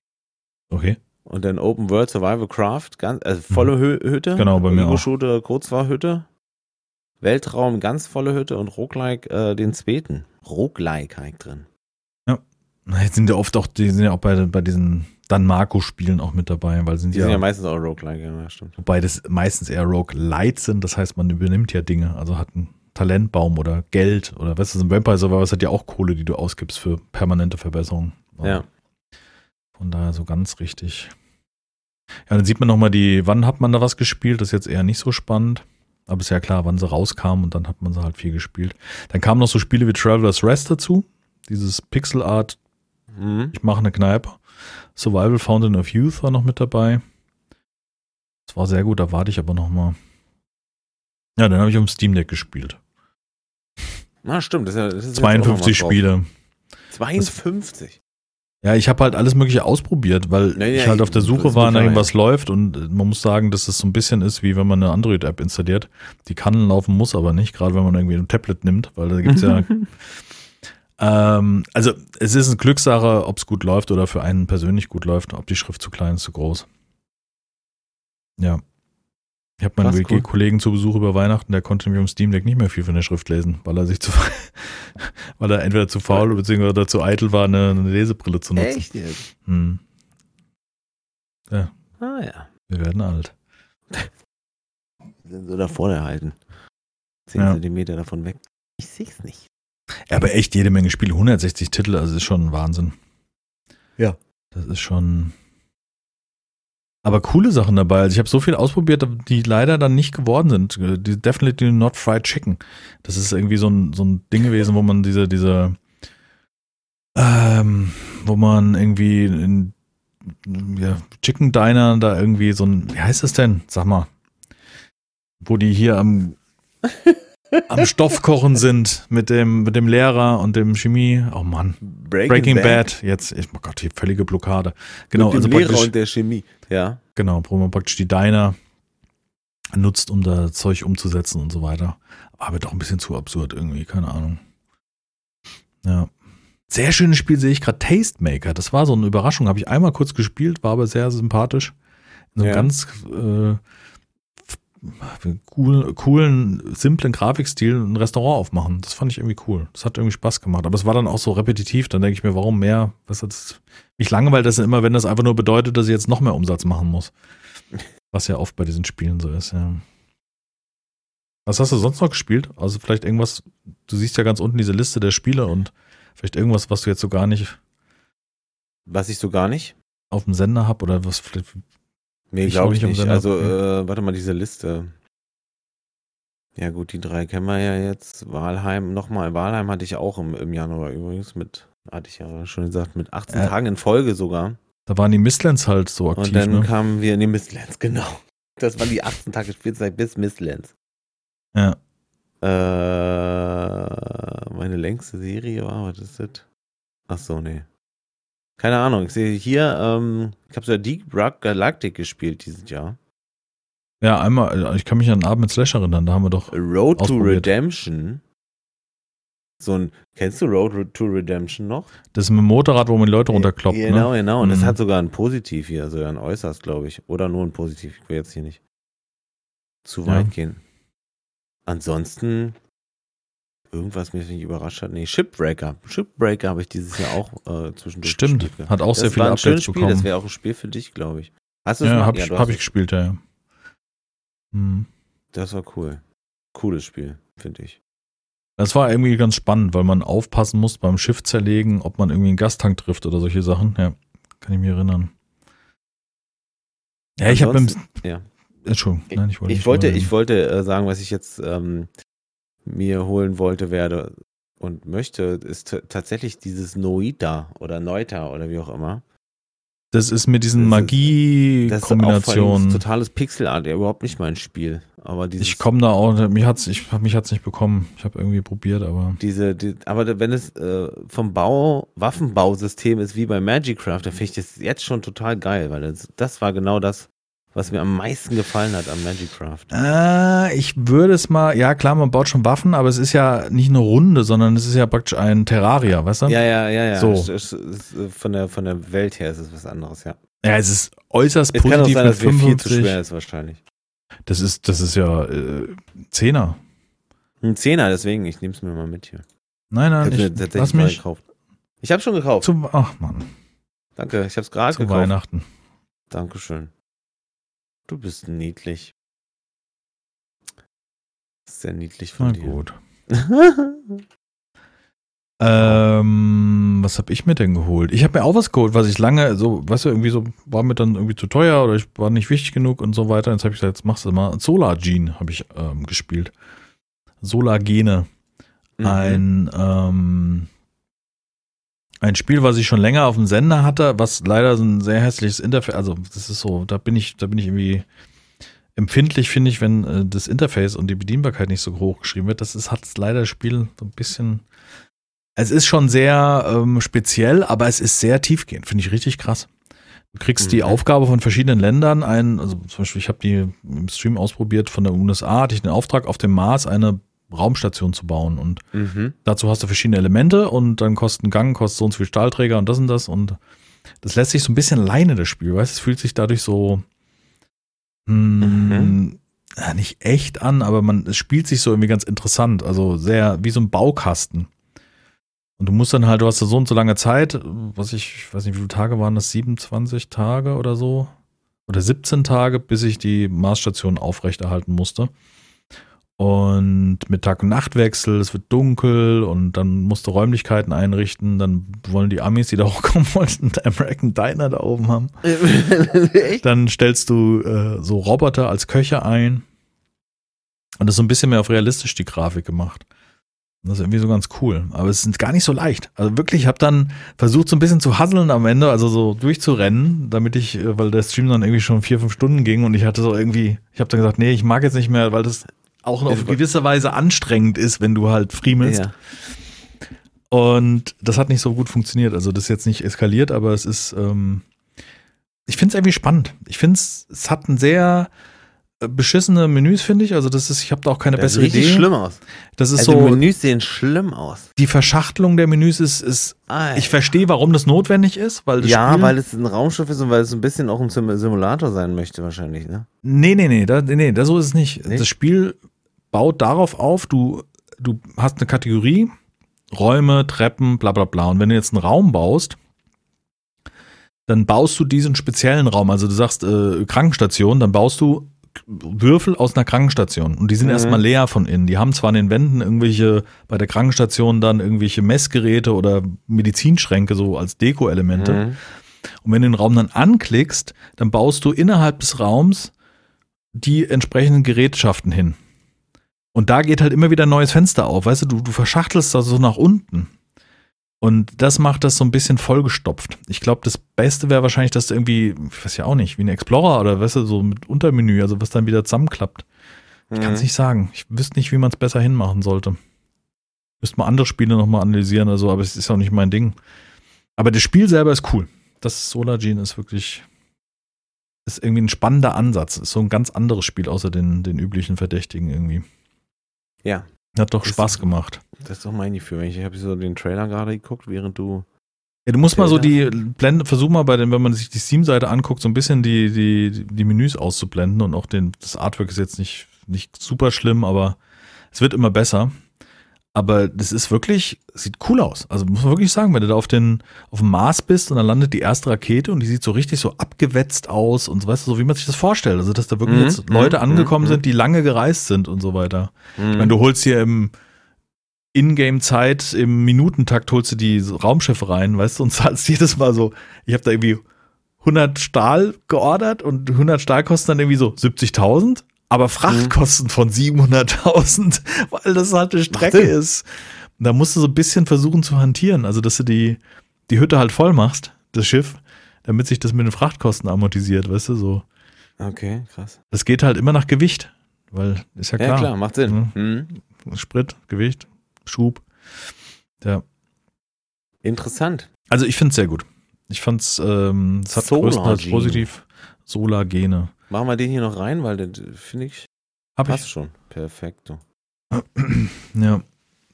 Okay. Und dann Open World Survival Craft, ganz, also volle Hü Hütte. Mhm. Genau, bei mir auch. Überschule Kurzfahrhütte. Weltraum, ganz volle Hütte und Roguelike, äh, den zweiten. Roguelike halt drin. Na, Jetzt sind ja oft auch, die sind ja auch bei, bei diesen dann Marco-Spielen auch mit dabei, weil sind Die ja, sind ja meistens auch Roguelike, ja, stimmt. wobei das meistens eher Rogue-Light sind, das heißt, man übernimmt ja Dinge, also hat einen Talentbaum oder Geld oder was ist ein Vampire Survivors hat ja auch Kohle, die du ausgibst für permanente Verbesserungen. Ja. Von daher so ganz richtig. Ja, dann sieht man nochmal die, wann hat man da was gespielt, das ist jetzt eher nicht so spannend. Aber ist ja klar, wann sie rauskamen und dann hat man sie halt viel gespielt. Dann kamen noch so Spiele wie Traveler's Rest dazu. Dieses Pixel Art, Mhm. ich mache eine Kneipe. Survival Fountain of Youth war noch mit dabei. Das war sehr gut, da warte ich aber noch mal. Ja, dann habe ich um Steam Deck gespielt. Ah, stimmt. Das ist das ist jetzt auch noch 52 was drauf. Spiele. 52. Ja, ich habe halt alles Mögliche ausprobiert, weil Ja, ja, ich halt auf der das Suche war, nach irgendwas läuft und äh, man muss sagen, dass es so ein bisschen ist, wie wenn man eine Android-App installiert. Die kann laufen, muss aber nicht, gerade wenn man irgendwie ein Tablet nimmt, weil da gibt's ja. (laughs) ähm, also es ist eine Glückssache, ob es gut läuft oder für einen persönlich gut läuft, ob die Schrift zu klein ist, zu groß. Ja. Ich habe meinen Krass, cool. WG-Kollegen zu Besuch über Weihnachten, der konnte nämlich im Steam Deck nicht mehr viel von der Schrift lesen, weil er sich zu, (laughs) weil er entweder zu faul bzw. zu eitel war, eine, eine Lesebrille zu nutzen. Echt jetzt? Hm. Ah ja. Wir werden alt. Wir sind so davor erhalten. 10 Ja. Zentimeter davon weg. Ich seh's nicht. Ja, aber echt jede Menge Spiele, 160 Titel, also ist schon ein Wahnsinn. Ja. Das ist schon. Aber coole Sachen dabei. Also ich habe so viel ausprobiert, die leider dann nicht geworden sind. Die Definitely Not Fried Chicken. Das ist irgendwie so ein, so ein Ding gewesen, wo man diese, diese, ähm, wo man irgendwie in ja, Chicken Diner da irgendwie so ein, wie heißt das denn? Sag mal. Wo die hier am, (laughs) am Stoff kochen sind mit dem, mit dem Lehrer und dem Chemie. Oh Mann. Breaking, Bad. Jetzt, ich, oh Gott, die völlige Blockade. Genau, Mit dem also Lehrer und der Chemie. Ja. genau, wo man praktisch die Diner nutzt, um da Zeug umzusetzen und so weiter. Aber doch ein bisschen zu absurd irgendwie, keine Ahnung. Ja. Sehr schönes Spiel sehe ich gerade, Tastemaker. Das war so eine Überraschung. Habe ich einmal kurz gespielt, war aber sehr sympathisch. So Ja. ganz äh, f- cool, coolen, simplen Grafikstil ein Restaurant aufmachen. Das fand ich irgendwie cool. Das hat irgendwie Spaß gemacht. Aber es war dann auch so repetitiv. Dann denke ich mir, warum mehr? Was jetzt? Mich langweilt das immer, wenn das einfach nur bedeutet, dass ich jetzt noch mehr Umsatz machen muss. Was ja oft bei diesen Spielen so ist, ja. Was hast du sonst noch gespielt? Also vielleicht irgendwas, du siehst ja ganz unten diese Liste der Spiele und vielleicht irgendwas, was du jetzt so gar nicht Was ich so gar nicht? auf dem Sender hab oder was vielleicht. Nee, Ich glaube ich nicht am nicht. Also, äh, warte mal, diese Liste. Ja, gut, die drei kennen wir ja jetzt. Walheim, nochmal. Walheim hatte ich auch im, im Januar übrigens mit, hatte ich ja schon gesagt, mit 18 Äh, Tagen in Folge sogar. Da waren die Mistlands halt so aktiv, Und dann ne? kamen wir in die Mistlands, (laughs) genau. Das waren die 18 Tage Spielzeit bis Mistlands. Ja. Äh, meine längste Serie war, was ist das? Ach so, nee. Keine Ahnung. Ich sehe hier, ähm, ich habe so Deep Rock Galactic gespielt dieses Jahr. Ja, einmal, äh, ich kann mich an einen Abend mit Slash erinnern, da haben wir doch. Road to. Redemption. So ein, kennst du Road to Redemption noch? Das ist mit dem Motorrad, wo man die Leute runterkloppt, Genau, ne? genau. Und das Mhm. hat sogar ein Positiv hier, also ein äußerst, glaube ich. Oder nur ein Positiv. Ich will jetzt hier nicht zu Ja. weit gehen. Ansonsten, irgendwas mich nicht überrascht hat. Nee, Shipbreaker. Shipbreaker habe ich dieses Jahr auch äh, zwischendurch Stimmt, gespielt. hat auch Das sehr viele ein schönes Updates Spiel. bekommen. Das wäre auch ein Spiel für dich, glaube ich. Hast du es Ja, mal? hab Ja, ich, hab ich es. gespielt, ja. Hm. Das war cool. Cooles Spiel, finde ich. Das war irgendwie ganz spannend, weil man aufpassen muss beim Schiff zerlegen, ob man irgendwie einen Gastank trifft oder solche Sachen. Ja, kann ich mich erinnern. Ja, ich habe beim. Ja. Entschuldigung, nein, ich wollte Ich nicht wollte, ich wollte äh, sagen, was ich jetzt ähm, mir holen wollte, werde und möchte, ist tatsächlich dieses Noita oder Neuta oder wie auch immer. Das ist mit diesen ist- Das ist Magie-Kombinationen. totales Pixelart, ja überhaupt nicht mein Spiel. Aber Ich komme da auch, mich hat's, ich, mich hat's nicht bekommen. Ich habe irgendwie probiert, aber. diese, die, aber wenn es äh, vom Bau, Waffenbausystem ist wie bei Magicraft, dann finde ich das jetzt schon total geil, weil das, das war genau das, was mir am meisten gefallen hat am Magicraft. Äh, ich würde es mal, ja klar, man baut schon Waffen, aber es ist ja nicht eine Runde, sondern es ist ja praktisch ein Terraria, weißt du? Ja, ja, ja, ja. So. Es, es, es, äh, von, der, von der Welt her ist es was anderes, ja. Ja, es ist äußerst Es kann auch positiv sein, dass mir viel zu 55. schwer ist wahrscheinlich. Das ist, das ist ja äh, Zehner. Ein Zehner, deswegen, ich nehme es mir mal mit hier. Nein, nein, Ich ich, lass mich gekauft. Ich habe schon gekauft. zum, ach Mann. Danke, ich habe es gerade zu gekauft. Weihnachten. Dankeschön. Du bist niedlich. Sehr niedlich von Na dir. gut. (laughs) Ähm, was habe ich mir denn geholt? Ich habe mir auch was geholt, was ich lange, so, weißt du, irgendwie so, war mir dann irgendwie zu teuer oder ich war nicht wichtig genug und so weiter. Jetzt habe ich gesagt, jetzt machst du mal. Solar Gene habe ich ähm, gespielt. Solar Gene. Mhm. Ein, ähm, ein Spiel, was ich schon länger auf dem Sender hatte, was leider so ein sehr hässliches Interface, also das ist so, da bin ich, da bin ich irgendwie empfindlich, finde ich, wenn äh, das Interface und die Bedienbarkeit nicht so hoch geschrieben wird. Das ist, hat leider das Spiel so ein bisschen. Es ist schon sehr ähm, speziell, aber es ist sehr tiefgehend, finde ich richtig krass. Du kriegst die Mhm. Aufgabe von verschiedenen Ländern, ein, also zum Beispiel, ich habe die im Stream ausprobiert von der USA, hatte ich den Auftrag, auf dem Mars eine Raumstation zu bauen und Mhm. Dazu hast du verschiedene Elemente und dann kostet ein Gang, kostet so und so viel Stahlträger und das und das und das lässt sich so ein bisschen alleine, das Spiel, weißt du, es fühlt sich dadurch so hm, Mhm. nicht echt an, aber man, es spielt sich so irgendwie ganz interessant, also sehr wie so ein Baukasten. Und du musst dann halt, du hast da so und so lange Zeit, was ich, ich weiß nicht, wie viele Tage waren das, 27 Tage oder so? Oder 17 Tage, bis ich die Marsstation aufrechterhalten musste. Und mit Tag- und Nachtwechsel, es wird dunkel und dann musst du Räumlichkeiten einrichten. Dann wollen die Amis, die da (laughs) hochkommen wollten, einen American Diner da oben haben. (laughs) Dann stellst du äh, so Roboter als Köche ein. Und das ist so ein bisschen mehr auf realistisch die Grafik gemacht. Das ist irgendwie so ganz cool. Aber es ist gar nicht so leicht. Also wirklich, ich habe dann versucht, so ein bisschen zu hasseln am Ende, also so durchzurennen, damit ich, äh, weil der Stream dann irgendwie schon vier, fünf Stunden ging und ich hatte so irgendwie, ich habe dann gesagt, nee, ich mag jetzt nicht mehr, weil das auch auf gewisse Weise anstrengend ist, wenn du halt friemelst. Ja. Und das hat nicht so gut funktioniert. Also das ist jetzt nicht eskaliert, aber es ist, ähm, ich finde es irgendwie spannend. Ich finde es, es hat ein sehr äh, beschissene Menüs, finde ich. Also das ist, ich habe da auch keine Das sieht bessere Idee. schlimm aus. Das ist Also so, Menüs sehen schlimm aus. die Verschachtelung der Menüs ist, ist Alter. ich verstehe, warum das notwendig ist, weil das ja, Spiel, weil es ein Raumschiff ist und weil es ein bisschen auch ein Sim Simulator sein möchte wahrscheinlich, ne? Nee, nee, nee, da, nee, da so ist es nicht. Nee? Das Spiel baut darauf auf, du, du hast eine Kategorie, Räume, Treppen, bla bla bla. Und wenn du jetzt einen Raum baust, dann baust du diesen speziellen Raum. Also du sagst äh, Krankenstation, dann baust du Würfel aus einer Krankenstation. Und die sind Mhm. erstmal leer von innen. Die haben zwar an den Wänden irgendwelche, bei der Krankenstation dann irgendwelche Messgeräte oder Medizinschränke so als Deko-Elemente. Mhm. Und wenn du den Raum dann anklickst, dann baust du innerhalb des Raums die entsprechenden Gerätschaften hin. Und da geht halt immer wieder ein neues Fenster auf. Weißt du, du, du verschachtelst da so nach unten. Und das macht das so ein bisschen vollgestopft. Ich glaube, das Beste wäre wahrscheinlich, dass du irgendwie, ich weiß ja auch nicht, wie ein Explorer oder weißt du, so mit Untermenü, also was dann wieder zusammenklappt. Ich kann es Mhm. nicht sagen. Ich wüsste nicht, wie man es besser hinmachen sollte. Müsste mal andere Spiele nochmal analysieren oder so, aber es ist auch nicht mein Ding. Aber das Spiel selber ist cool. Das Solar Gene ist wirklich, ist irgendwie ein spannender Ansatz. Ist so ein ganz anderes Spiel außer den, den üblichen Verdächtigen irgendwie. Ja, Hat doch Ist- Spaß gemacht. das ist doch mein Gefühl. Ich habe so den Trailer gerade geguckt, während du. Ja, du musst mal so die. Blende, versuch mal bei den, wenn man sich die Steam-Seite anguckt, so ein bisschen die, die, die Menüs auszublenden und auch den, das Artwork ist jetzt nicht, nicht super schlimm, aber es wird immer besser. Aber das ist wirklich, sieht cool aus. Also muss man wirklich sagen, wenn du da auf den, auf dem Mars bist und dann landet die erste Rakete und die sieht so richtig so abgewetzt aus und so, weißt du, so wie man sich das vorstellt. Also, dass da wirklich Mhm, jetzt Leute mhm, angekommen mhm. sind, die lange gereist sind und so weiter. Ich Mhm. meine, du holst hier im Ingame-Zeit, im Minutentakt holst du die Raumschiffe rein, weißt du, und (laughs) zahlst jedes Mal so, ich habe da irgendwie 100 Stahl geordert und 100 Stahl kosten dann irgendwie so 70.000, aber Frachtkosten von 700.000, (laughs) weil das halt eine Strecke ist. Da musst du so ein bisschen versuchen zu hantieren, also dass du die, die Hütte halt voll machst, das Schiff, damit sich das mit den Frachtkosten amortisiert, weißt du, so. Okay, krass. Das geht halt immer nach Gewicht, weil ist ja Ja, klar. klar, macht Sinn. Mhm. Sprit, Gewicht, Schub. Ja. Interessant. Also ich finde es sehr gut. Ich fand es, ähm, es hat größtenteils positiv Solargene. Machen wir den hier noch rein, weil das finde ich Hab passt ich. schon. Perfekto. (clears throat) Ja.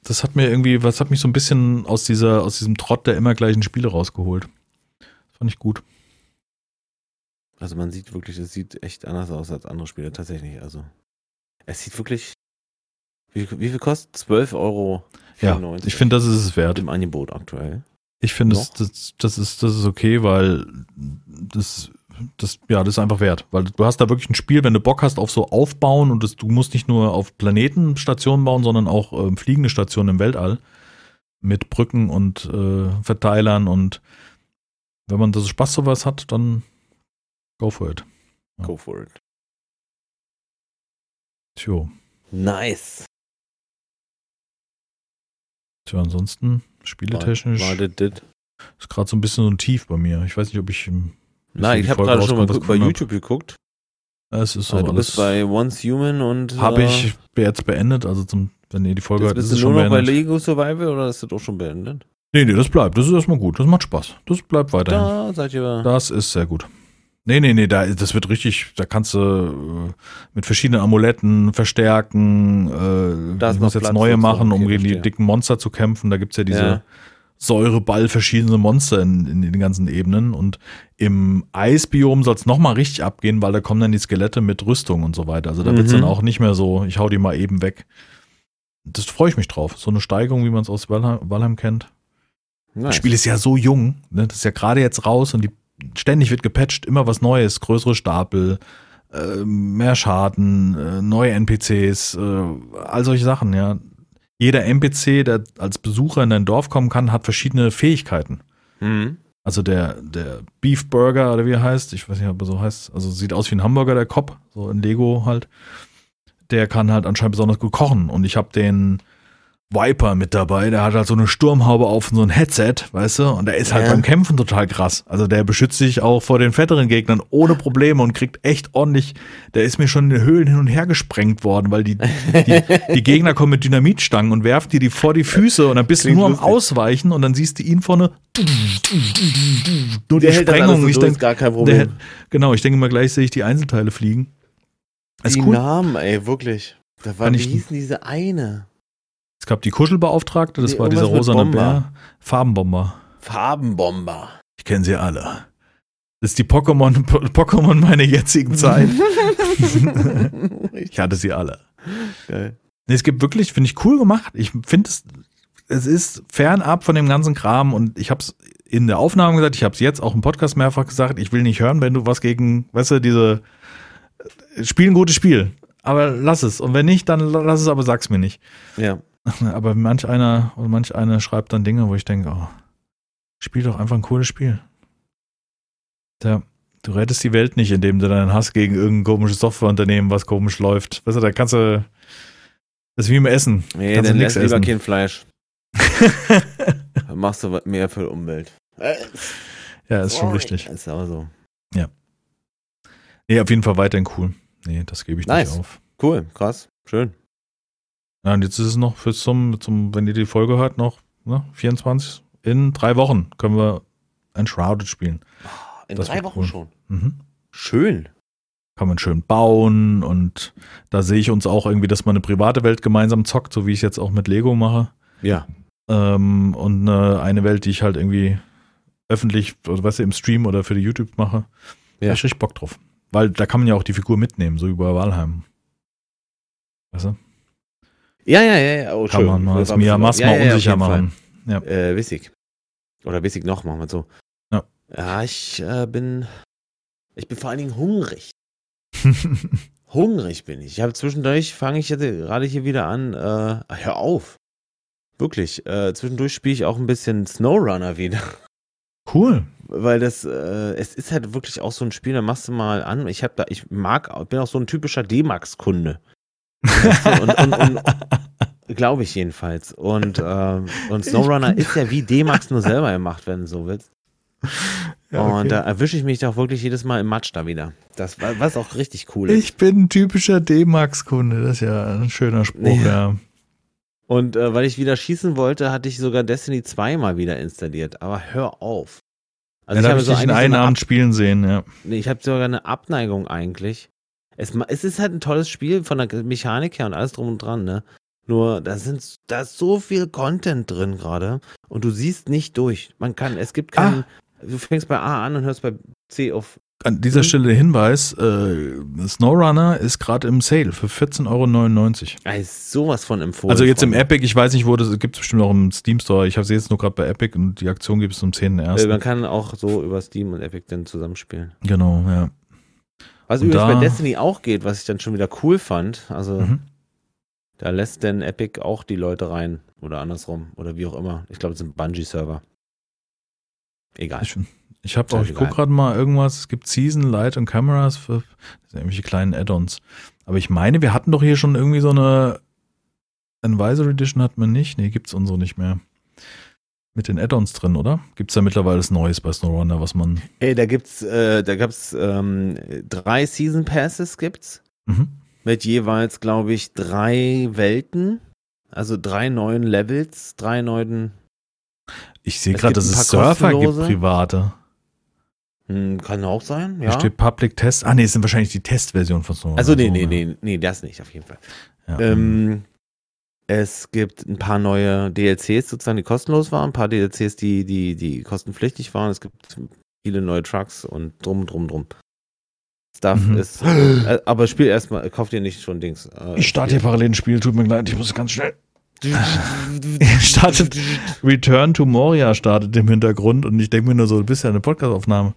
Das hat mir irgendwie, was hat mich so ein bisschen aus dieser, aus diesem Trott der immer gleichen Spiele rausgeholt. Das fand ich gut. Also man sieht wirklich, es sieht echt anders aus als andere Spiele tatsächlich. Also es sieht wirklich. Wie, wie viel kostet? 12 Euro. Ja, ich finde, das ist es wert. im Angebot aktuell. Ich finde, das, das, das, ist, das ist okay, weil das, das, ja, das ist einfach wert. Weil du hast da wirklich ein Spiel, wenn du Bock hast auf so Aufbauen und das, du musst nicht nur auf Planetenstationen bauen, sondern auch ähm, fliegende Stationen im Weltall mit Brücken und äh, Verteilern und wenn man das Spaß sowas hat, dann go for it. Ja. Go for it. Tjo. Nice. Tja, ansonsten spieletechnisch war, war das, ist gerade so ein bisschen so ein Tief bei mir. Ich weiß nicht, ob ich. Nein, ich habe gerade schon mal bei YouTube geguckt. Es ist so. Also du bist bei Once Human und. Habe äh, ich jetzt beendet, also zum, wenn ihr die Folge hört, ist es schon nur noch beendet. bei Lego Survival oder ist das auch schon beendet? Nee, nee, das bleibt. Das ist erstmal gut. Das macht Spaß. Das bleibt weiterhin. Da seid ihr. Das ist sehr gut. Nee, nee, nee, da, das wird richtig, da kannst du äh, mit verschiedenen Amuletten verstärken, äh, da muss jetzt neue machen, um gegen die dicken Monster zu kämpfen. Da gibt's ja diese ja. Säureball verschiedene Monster in, in, den ganzen Ebenen. Und im Eisbiom soll es nochmal richtig abgehen, weil da kommen dann die Skelette mit Rüstung und so weiter. Also da mhm. wird's dann auch nicht mehr so, ich hau die mal eben weg. Das freue ich mich drauf. So eine Steigerung, wie man es aus Valheim, Valheim kennt. Nice. Das Spiel ist ja so jung, ne? das ist ja gerade jetzt raus und die ständig wird gepatcht, immer was Neues, größere Stapel, äh, mehr Schaden, äh, neue NPCs, äh, all solche Sachen, ja. Jeder NPC, der als Besucher in dein Dorf kommen kann, hat verschiedene Fähigkeiten. Mhm. Also der, der Beef Burger oder wie er heißt, ich weiß nicht, ob er so heißt, also sieht aus wie ein Hamburger, der Kopf, so in Lego halt. Der kann halt anscheinend besonders gut kochen. Und ich habe den Viper mit dabei, der hat halt so eine Sturmhaube auf und so ein Headset, weißt du, und der ist halt ja. beim Kämpfen total krass. Also der beschützt sich auch vor den fetteren Gegnern ohne Probleme und kriegt echt ordentlich, der ist mir schon in den Höhlen hin und her gesprengt worden, weil die, die, die Gegner kommen mit Dynamitstangen und werfen dir die vor die Füße und dann bist Klingt du nur lustig. am Ausweichen und dann siehst du ihn vorne nur die Sprengung. So ich denke, gar kein Problem. Der, genau, ich denke mal gleich sehe ich die Einzelteile fliegen. Die cool. Namen, ey, wirklich. Da war, wie hieß diese eine? Es gab die Kuschelbeauftragte, das nee, war dieser rosane Bär. Farbenbomber. Farbenbomber. Ich kenne sie alle. Das ist die Pokémon, Pokémon meiner jetzigen Zeit. (laughs) ich hatte sie alle. Geil. Nee, es gibt wirklich, finde ich cool gemacht. Ich finde es, es ist fernab von dem ganzen Kram und ich habe es in der Aufnahme gesagt, ich habe es jetzt auch im Podcast mehrfach gesagt, ich will nicht hören, wenn du was gegen, weißt du, diese Spiel ein gutes Spiel. Aber lass es. Und wenn nicht, dann lass es, aber sag's mir nicht. Ja. (laughs) Aber manch einer oder manch einer schreibt dann Dinge, wo ich denke, oh, spiel doch einfach ein cooles Spiel. Ja, du rettest die Welt nicht, indem du deinen Hass gegen irgendein komisches Softwareunternehmen, was komisch läuft. Weißt du, da kannst du. Das ist wie im Essen. Nee, kannst dann lässt lieber kein Fleisch. (laughs) dann machst du mehr für die Umwelt. Ja, ist schon richtig. Ist aber so. Ja. Nee, auf jeden Fall weiterhin cool. Nee, das gebe ich nice. nicht auf. Cool, krass, schön. Ja, und jetzt ist es noch fürs zum, zum, wenn ihr die Folge hört, noch ne, 24. In drei Wochen können wir ein Shrouded spielen. In das drei Wochen cool. schon. Mhm. Schön. Kann man schön bauen und da sehe ich uns auch irgendwie, dass man eine private Welt gemeinsam zockt, so wie ich es jetzt auch mit Lego mache. Ja. Ähm, und eine, eine Welt, die ich halt irgendwie öffentlich, also weißt du, im Stream oder für die YouTube mache. Ja. Da ich richtig Bock drauf. Weil da kann man ja auch die Figur mitnehmen, so über Walheim. Weißt du? Ja, ja, ja. Oh, Kann man mal das Miamas ja, mal ja, unsicher machen. Ja. Äh, wissig. Oder wissig noch, machen wir so. Ja. Ja, ich äh, bin. Ich bin vor allen Dingen hungrig. (laughs) hungrig bin ich. Ich habe zwischendurch, fange ich jetzt gerade hier wieder an. Äh, hör auf. Wirklich. Äh, zwischendurch spiele ich auch ein bisschen Snowrunner wieder. Cool. Weil das, äh, es ist halt wirklich auch so ein Spiel, da machst du mal an. Ich habe da, ich mag, bin auch so ein typischer D-Max-Kunde und, und, und (laughs) Glaube ich jedenfalls. Und, äh, und SnowRunner ist ja wie D-Max nur selber gemacht, wenn du so willst. Ja, okay. Und da erwische ich mich doch wirklich jedes Mal im Matsch da wieder. Das, was auch richtig cool ist. Ich bin ein typischer D-Max-Kunde. Das ist ja ein schöner Spruch, ja. ja. Und äh, weil ich wieder schießen wollte, hatte ich sogar Destiny 2 mal wieder installiert. Aber hör auf. Also ja, ich habe so einen Abend spielen sehen, ja. Ich habe sogar eine Abneigung eigentlich es, es ist halt ein tolles Spiel von der Mechanik her und alles drum und dran, ne? Nur, da sind, da ist so viel Content drin gerade und du siehst nicht durch. Man kann, es gibt keinen, ah. du fängst bei A an und hörst bei C auf an dieser Mhm. Stelle der Hinweis, äh, SnowRunner ist gerade im Sale für 14,99 Euro. Ah, ist sowas von empfohlen. Also jetzt im. Epic, ich weiß nicht, wo das gibt es bestimmt auch im Steam Store. Ich habe sie jetzt nur gerade bei Epic und die Aktion gibt es zum 10.01. Äh, Man kann auch so über Steam und Epic dann zusammenspielen. Genau, ja. Was Und übrigens da- bei Destiny auch geht, was ich dann schon wieder cool fand. Also Mhm. da lässt dann Epic auch die Leute rein. Oder andersrum. Oder wie auch immer. Ich glaube, es sind Bungee-Server. Egal. Ich, ich habe auch, ich gucke gerade mal irgendwas, es gibt Season, Light und Cameras für das sind irgendwelche kleinen Add-ons. Aber ich meine, wir hatten doch hier schon irgendwie so eine Advisory Edition hatten wir nicht. Nee, gibt's unsere nicht mehr. Mit den Add-ons drin, oder? Gibt's da mittlerweile was Neues bei SnowRunner, was man. Ey, da gibt's, äh, da gab's ähm, drei Season Passes gibt's. Mhm. Mit jeweils, glaube ich, drei Welten. Also drei neuen Levels, drei neuen. Ich sehe Es gerade, gibt dass es Surfer gibt, private. Hm, kann auch sein, ja. steht Public Test. Ah, nee, es sind wahrscheinlich die Testversion von SnowRunner. Also nee, nee, ja. nee, nee, das nicht, auf jeden Fall. Ja. Ähm, es gibt ein paar neue DLCs sozusagen, die kostenlos waren, ein paar DLCs, die, die, die kostenpflichtig waren. Es gibt viele neue Trucks und drum, drum, drum. Stuff Mhm. ist. Äh, aber spiel erstmal, kauf dir nicht schon Dings. Äh, ich starte hier parallel ein Spiel, tut mir leid, ich muss ganz schnell. (laughs) startet Return to Moria startet im Hintergrund und ich denke mir nur so, du bist ja eine Podcastaufnahme.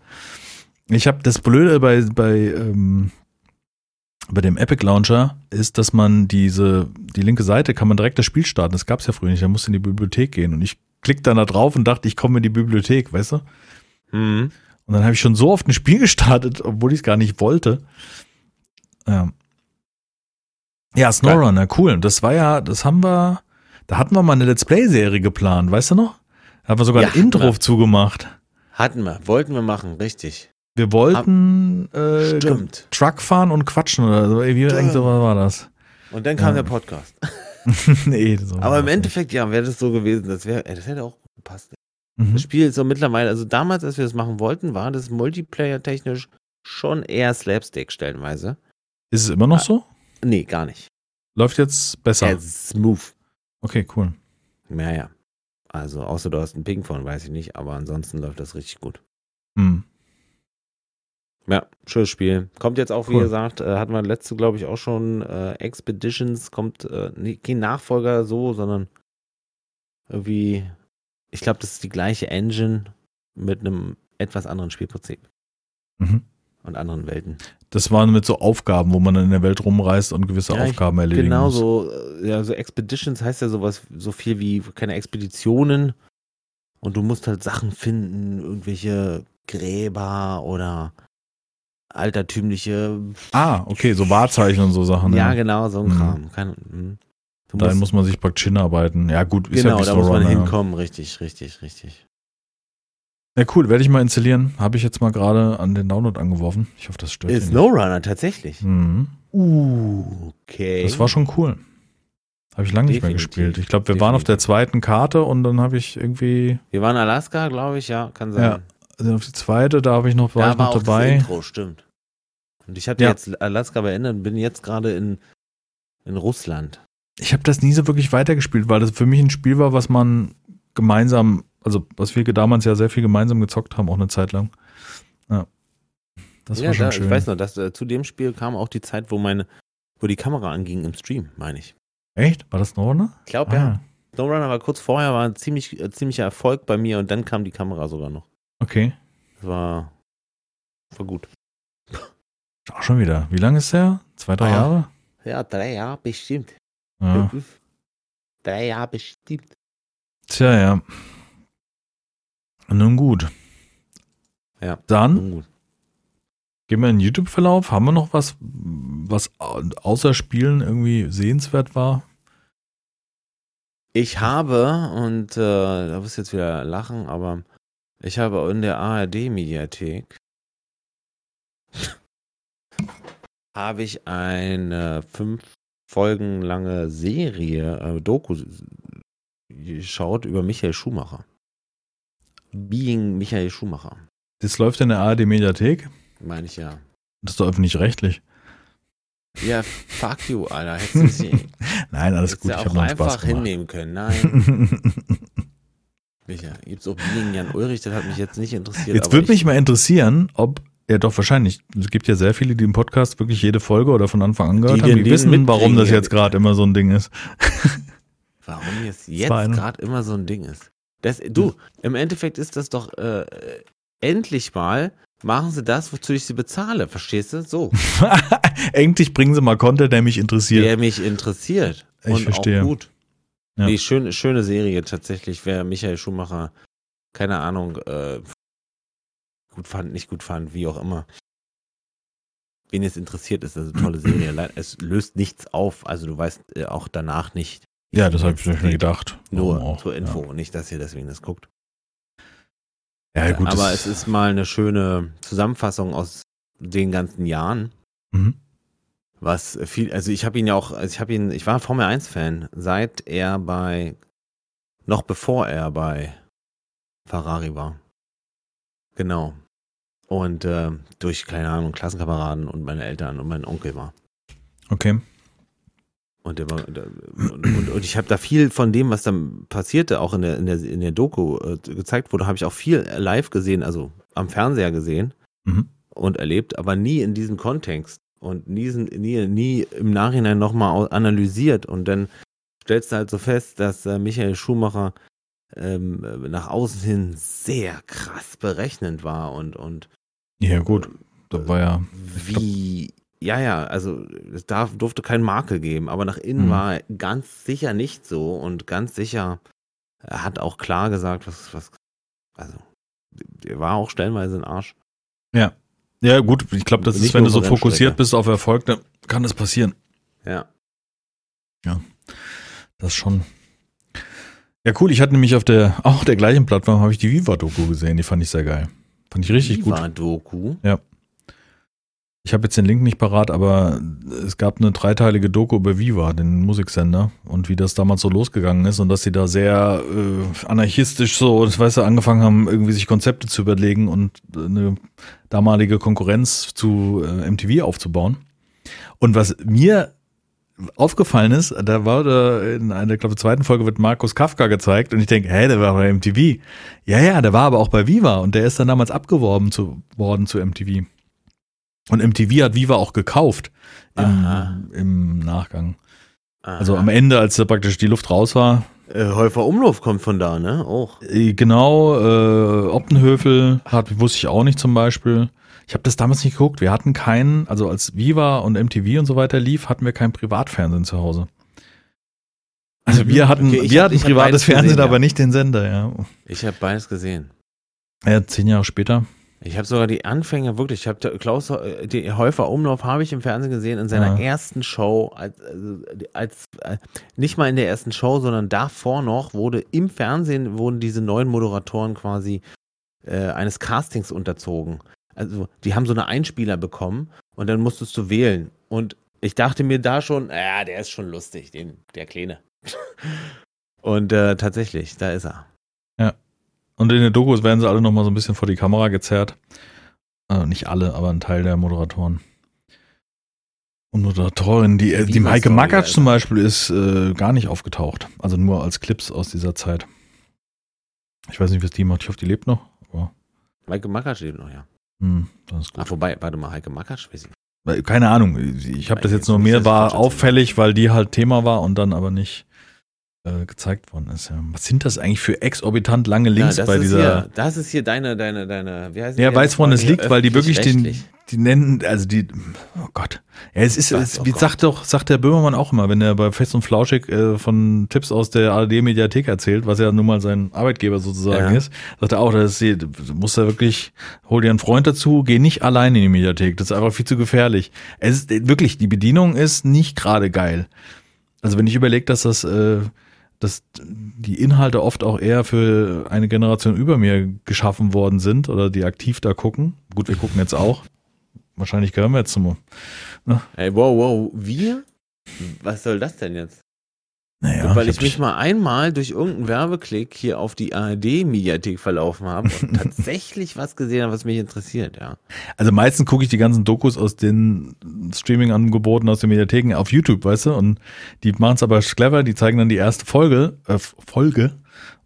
Ich habe das Blöde bei, bei, ähm, bei dem Epic Launcher ist, dass man diese, die linke Seite kann man direkt das Spiel starten. Das gab's ja früher nicht, da musst du in die Bibliothek gehen und ich klick dann da drauf und dachte, ich komme in die Bibliothek, weißt du? Mhm. Und dann habe ich schon so oft ein Spiel (laughs) gestartet, obwohl ich es gar nicht wollte. Ja. Ja, SnowRunner, cool. Das war ja, das haben wir, da hatten wir mal eine Let's Play-Serie geplant, weißt du noch? Da haben wir sogar Ja, ein Intro wir. zugemacht. Hatten wir, wollten wir machen, richtig. Wir wollten äh, Stimmt. Truck fahren und quatschen oder so. Wie Stimmt. so was war das? Und dann kam Ja. der Podcast. (laughs) (laughs) nee, so Aber im Endeffekt, ja, wäre das so gewesen. Das, wär, ey, das hätte auch gepasst. nicht. Mhm. Das Spiel ist so mittlerweile, also damals, als wir das machen wollten, war das Multiplayer-technisch schon eher Slapstick stellenweise. Ist es immer noch so? Nee, gar nicht. Läuft jetzt besser. Eher smooth. Okay, cool. Ja, ja. Also, außer du hast einen Ping von, weiß ich nicht, aber ansonsten läuft das richtig gut. Hm. Ja, schönes Spiel. Kommt jetzt auch, wie Cool. gesagt, äh, hatten wir letzte, glaube ich, auch schon äh, Expeditions, kommt äh, nee, kein Nachfolger so, sondern irgendwie, ich glaube, das ist die gleiche Engine mit einem etwas anderen Spielprinzip Mhm. und anderen Welten. Das waren mit so Aufgaben, wo man dann in der Welt rumreist und gewisse Ja, Aufgaben erledigen Genau muss. so, äh, ja, so Expeditions heißt ja sowas, so viel wie keine Expeditionen und du musst halt Sachen finden, irgendwelche Gräber oder altertümliche, Ah, okay, so Wahrzeichen und so Sachen. ja, Ja, genau, so ein Mhm. Kram. Mhm. du Dahin muss man sich praktisch hinarbeiten. Ja, gut, ist genau, ja wie da muss man SnowRunner, ja. hinkommen, richtig, richtig, richtig. Ja, cool, werde ich mal installieren. Habe ich jetzt mal gerade an den Download angeworfen. Ich hoffe, das stört Ist Snowrunner tatsächlich. Mhm. Uh, okay. Das war schon cool. Habe ich lange nicht mehr Definitiv, gespielt. Ich glaube, wir waren auf der zweiten Karte und dann habe ich irgendwie, Wir waren in Alaska, glaube ich, ja, kann sein. ja, also auf die zweite, da habe ich noch, war da ich war noch dabei. Intro, stimmt. Und ich hatte Ja. jetzt Alaska beendet und bin jetzt gerade in, in Russland. Ich habe das nie so wirklich weitergespielt, weil das für mich ein Spiel war, was man gemeinsam, also was wir damals ja sehr viel gemeinsam gezockt haben, auch eine Zeit lang. Ja. Das ja, war schon da, schön. ich weiß noch, dass äh, zu dem Spiel kam auch die Zeit, wo meine, wo die Kamera anging im Stream, meine ich. Echt? War das ne? Ich glaube, ja. Snowrunner war kurz vorher, war ein ziemlich, äh, ziemlicher Erfolg bei mir und dann kam die Kamera sogar noch. Okay. Das war, war gut. Auch schon wieder. Wie lange ist der? Zwei, drei Ah. Jahre? Ja, drei Jahre bestimmt. Ja. (laughs) Drei Jahre bestimmt. Tja, ja. Nun gut. Ja. Dann gut. gehen wir in den YouTube-Verlauf. Haben wir noch was, was au- außer Spielen irgendwie sehenswert war? Ich habe, und äh, da wirst du jetzt wieder lachen, aber ich habe in der ARD-Mediathek habe ich eine fünf Folgen lange Serie, äh, Doku geschaut über Michael Schumacher. Being Michael Schumacher, Das läuft in der ARD-Mediathek. meine ich ja. Das ist doch öffentlich-rechtlich. Ja, fuck you, Alter. Hättest du sie (laughs) Nein, alles gut. Ich habe einfach Spaß gemacht. hinnehmen können. Nein, (laughs) Micha. Gibt's auch Being Jan Ulrich, das hat mich jetzt nicht interessiert. Jetzt würde ich- mich mal interessieren, ob Ja, doch, wahrscheinlich. Es gibt ja sehr viele, die im Podcast wirklich jede Folge oder von Anfang an gehört Die haben. Die wissen, warum das jetzt gerade immer so ein Ding ist. (laughs) Warum jetzt, jetzt eine- gerade immer so ein Ding ist. Das, du, im Endeffekt ist das doch äh, endlich mal, machen sie das, wozu ich sie bezahle, verstehst du? So, (laughs) Endlich bringen sie mal Content, der mich interessiert. der mich interessiert. Ich und verstehe. auch gut. Ja. Nee, schön, schöne Serie tatsächlich, wer Michael Schumacher, keine Ahnung, äh, gut fand, nicht gut fand, wie auch immer. Wen es interessiert, ist das eine tolle Serie. Es löst nichts auf, also du weißt äh, auch danach nicht. Ja, das habe ich mir gedacht. Nur auch, zur Info, nicht, dass ihr deswegen das guckt. Ja, ja gut. Aber es ist mal eine schöne Zusammenfassung aus den ganzen Jahren. Mhm. Was viel, also ich habe ihn ja auch, also ich habe ihn, ich war Formel 1 Fan, seit er bei, noch bevor er bei Ferrari war. Genau. Und äh, durch, keine Ahnung, Klassenkameraden und meine Eltern und mein Onkel war. Okay. Und, der war, der, und, und, und ich habe da viel von dem, was dann passierte, auch in der, in der, in der Doku äh, gezeigt wurde, habe ich auch viel live gesehen, also am Fernseher gesehen Mhm. und erlebt, aber nie in diesem Kontext und nie, nie, nie im Nachhinein nochmal analysiert. Und dann stellst du halt so fest, dass äh, Michael Schumacher ähm, äh, nach außen hin sehr krass berechnend war und, und Ja, gut. Da war ja. wie, ja, ja, also es darf, durfte kein Makel geben, aber nach innen Mhm. war er ganz sicher nicht so und ganz sicher, er hat auch klar gesagt, was, was, also, er war auch stellenweise ein Arsch. Ja, gut. Ich glaube, das Nicht ist, wenn du so fokussiert bist auf Erfolg, dann kann das passieren. Ja. Das schon. Ja, cool. Ich hatte nämlich auf der, auch der gleichen Plattform, habe ich die Viva-Doku gesehen. Die fand ich sehr geil. Fand ich richtig gut. Viva Doku. Ich habe jetzt den Link nicht parat, aber es gab eine dreiteilige Doku über Viva, den Musiksender, und wie das damals so losgegangen ist und dass sie da sehr äh, anarchistisch so, das weißt du, angefangen haben, irgendwie sich Konzepte zu überlegen und eine damalige Konkurrenz zu äh, MTV aufzubauen. Und was mir aufgefallen ist, da war da in einer, glaube ich, zweiten Folge wird Markus Kafka gezeigt und ich denke, hä, der war bei MTV. Ja, ja, der war aber auch bei Viva und der ist dann damals abgeworben zu, worden zu MTV. Und MTV hat Viva auch gekauft im, im Nachgang. Also Aha. am Ende, als da praktisch die Luft raus war, Äh, Häufer Umlauf kommt von da, ne? Auch. äh, genau, äh, Optenhöfel hat, wusste ich auch nicht zum Beispiel. Ich habe das damals nicht geguckt. Wir hatten keinen, also als Viva und MTV und so weiter lief, hatten wir kein Privatfernsehen zu Hause. Also Mhm. wir hatten, Okay, wir hab- hatten privates Fernsehen, gesehen, ja. aber nicht den Sender, ja. Ich habe beides gesehen. ja. Zehn Jahre später. Ich habe sogar die Anfänge wirklich. Ich habe Klaus äh, die Häufer Umlauf habe ich im Fernsehen gesehen in seiner Ah. ersten Show als, also, als äh, nicht mal in der ersten Show, sondern davor noch wurde im Fernsehen wurden diese neuen Moderatoren quasi äh, eines Castings unterzogen. Also die haben so eine Einspieler bekommen und dann musstest du wählen. Und ich dachte mir da schon, ja, der ist schon lustig, den der Kleine. (laughs) und äh, tatsächlich, da ist er. Und in den Dokus werden sie alle nochmal so ein bisschen vor die Kamera gezerrt. Äh, nicht alle, aber ein Teil der Moderatoren. Und Moderatorin, die, äh, die Story, Makatsch zum Beispiel ist äh, gar nicht aufgetaucht. Also nur als Clips aus dieser Zeit. Ich weiß nicht, was die macht. Ich hoffe, die lebt noch. Aber, Maike Makatsch lebt noch, ja. hm, das ist gut. Ach, vorbei, warte mal, Heike Makatsch, weiß ich. Keine Ahnung. Ich habe das jetzt nur das war auffällig, weil die halt Thema war und dann aber nicht äh, gezeigt worden ist. Ja. Was sind das eigentlich für exorbitant lange Links ja, bei dieser? Hier, das ist hier deine, deine, deine, wie heißt Ja, weiß woran es liegt, weil die wirklich den, die nennen, also die, oh Gott. Ja, es ist, es, Oh wie Gott. sagt doch, sagt der Böhmermann auch immer, wenn er bei Fest und Flauschig äh, von Tipps aus der ARD-Mediathek erzählt, was ja nun mal sein Arbeitgeber sozusagen Ja. ist, sagt er auch, das ist, die- du musst da wirklich, hol dir einen Freund dazu, geh nicht allein in die Mediathek, das ist einfach viel zu gefährlich. Es ist wirklich, die Bedienung ist nicht gerade geil. Also wenn ich überlege, dass das, äh, dass die Inhalte oft auch eher für eine Generation über mir geschaffen worden sind oder die aktiv da gucken. Gut, wir gucken jetzt auch. Wahrscheinlich gehören wir jetzt zum. Ey, wow, wow, wir? Was soll das denn jetzt? Naja, weil ich hab mich mal einmal durch irgendeinen Werbeklick hier auf die ARD-Mediathek verlaufen habe und (laughs) tatsächlich was gesehen habe, was mich interessiert, ja. also meistens gucke ich die ganzen Dokus aus den Streaming-Angeboten aus den Mediatheken auf YouTube, weißt du? Und die machen es aber clever, die zeigen dann die erste Folge, äh, Folge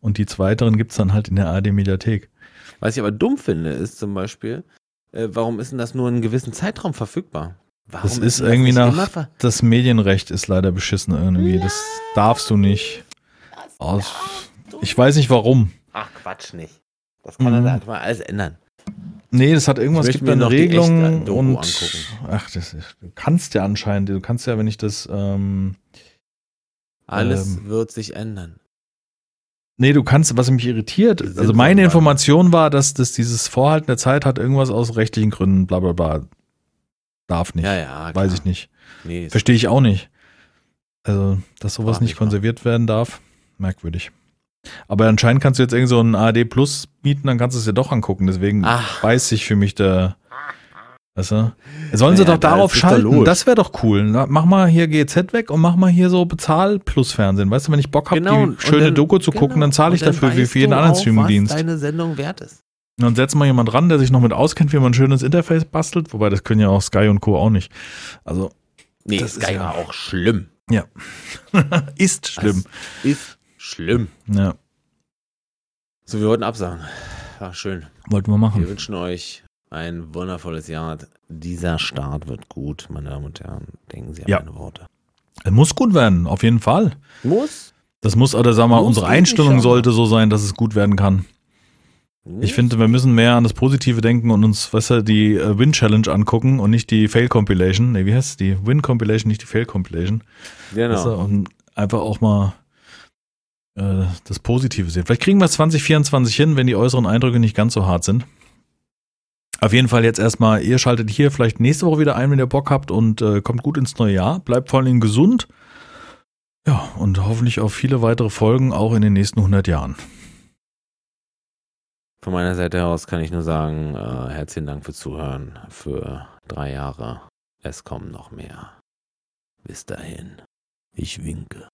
und die zweiteren gibt's dann halt in der ARD-Mediathek. Was ich aber dumm finde, ist zum Beispiel, äh, warum ist denn das nur einen gewissen Zeitraum verfügbar? Warum Das ist irgendwie nicht nach- Das Medienrecht ist leider beschissen irgendwie. Das darfst du nicht. Aus, ich weiß nicht warum. Ach, Quatsch nicht. Das kann Mhm. da einfach mal alles ändern. Nee, das hat irgendwas, gibt da mir eine Regelung und angucken. ach, das ist, du kannst ja anscheinend, du kannst ja, wenn ich das, ähm, Alles Ähm. wird sich ändern. nee, du kannst, was mich irritiert, also meine Information war, dass das dieses Vorhalten der Zeit hat irgendwas aus rechtlichen Gründen, bla bla bla, darf nicht, Ja, ja. weiß klar. ich nicht, Nee, verstehe ich auch nicht. Also, dass sowas nicht konserviert werden darf, merkwürdig. Aber anscheinend kannst du jetzt irgend so ein ARD Plus mieten, dann kannst du es dir doch angucken, deswegen Ach, weiß sich für mich der. Weißt du? Sollen sie Naja, doch da darauf schalten. los. Das wäre doch cool. Mach mal hier GZ weg und mach mal hier so Bezahl-Plus-Fernsehen. Weißt du, wenn ich Bock habe, Genau, die schöne dann- Doku zu gucken, genau. dann zahle ich dafür wie für jeden anderen Streamingdienst. Was deine Sendung wert ist. Und dann setzt mal jemand ran, der sich noch mit auskennt, wie man ein schönes Interface bastelt. Wobei, das können ja auch Sky und Co. auch nicht. Also, Nee, Das Sky ist ja- war auch schlimm. (laughs) ist schlimm. Das ist schlimm. Ja, So, wir wollten absagen. War schön. wollten wir Wir machen. wünschen euch ein wundervolles Jahr. Dieser Start wird gut, meine Damen und Herren. Denken Sie an Ja. meine Worte. Es muss gut werden, auf jeden Fall. Muss. Das muss, oder sag mal, Muss unsere eigentlich Einstellung sollte so sein, dass es gut werden kann. Ich finde, wir müssen mehr an das Positive denken und uns, weißt du, die äh, Win-Challenge angucken und nicht die Fail-Compilation. Nee, wie heißt es? Die Win-Compilation, nicht die Fail-Compilation. Genau. Weißt du, und einfach auch mal äh, das Positive sehen. Vielleicht kriegen wir es 2024 hin, wenn die äußeren Eindrücke nicht ganz so hart sind. Auf jeden Fall jetzt erstmal, ihr schaltet hier vielleicht nächste Woche wieder ein, wenn ihr Bock habt und äh, kommt gut ins neue Jahr. Bleibt vor allen Dingen gesund. Ja, und hoffentlich auf viele weitere Folgen auch in den nächsten 100 Jahren. Von meiner Seite aus kann ich nur sagen, äh, herzlichen Dank fürs Zuhören für drei Jahre. Es kommen noch mehr. Bis dahin. Ich winke.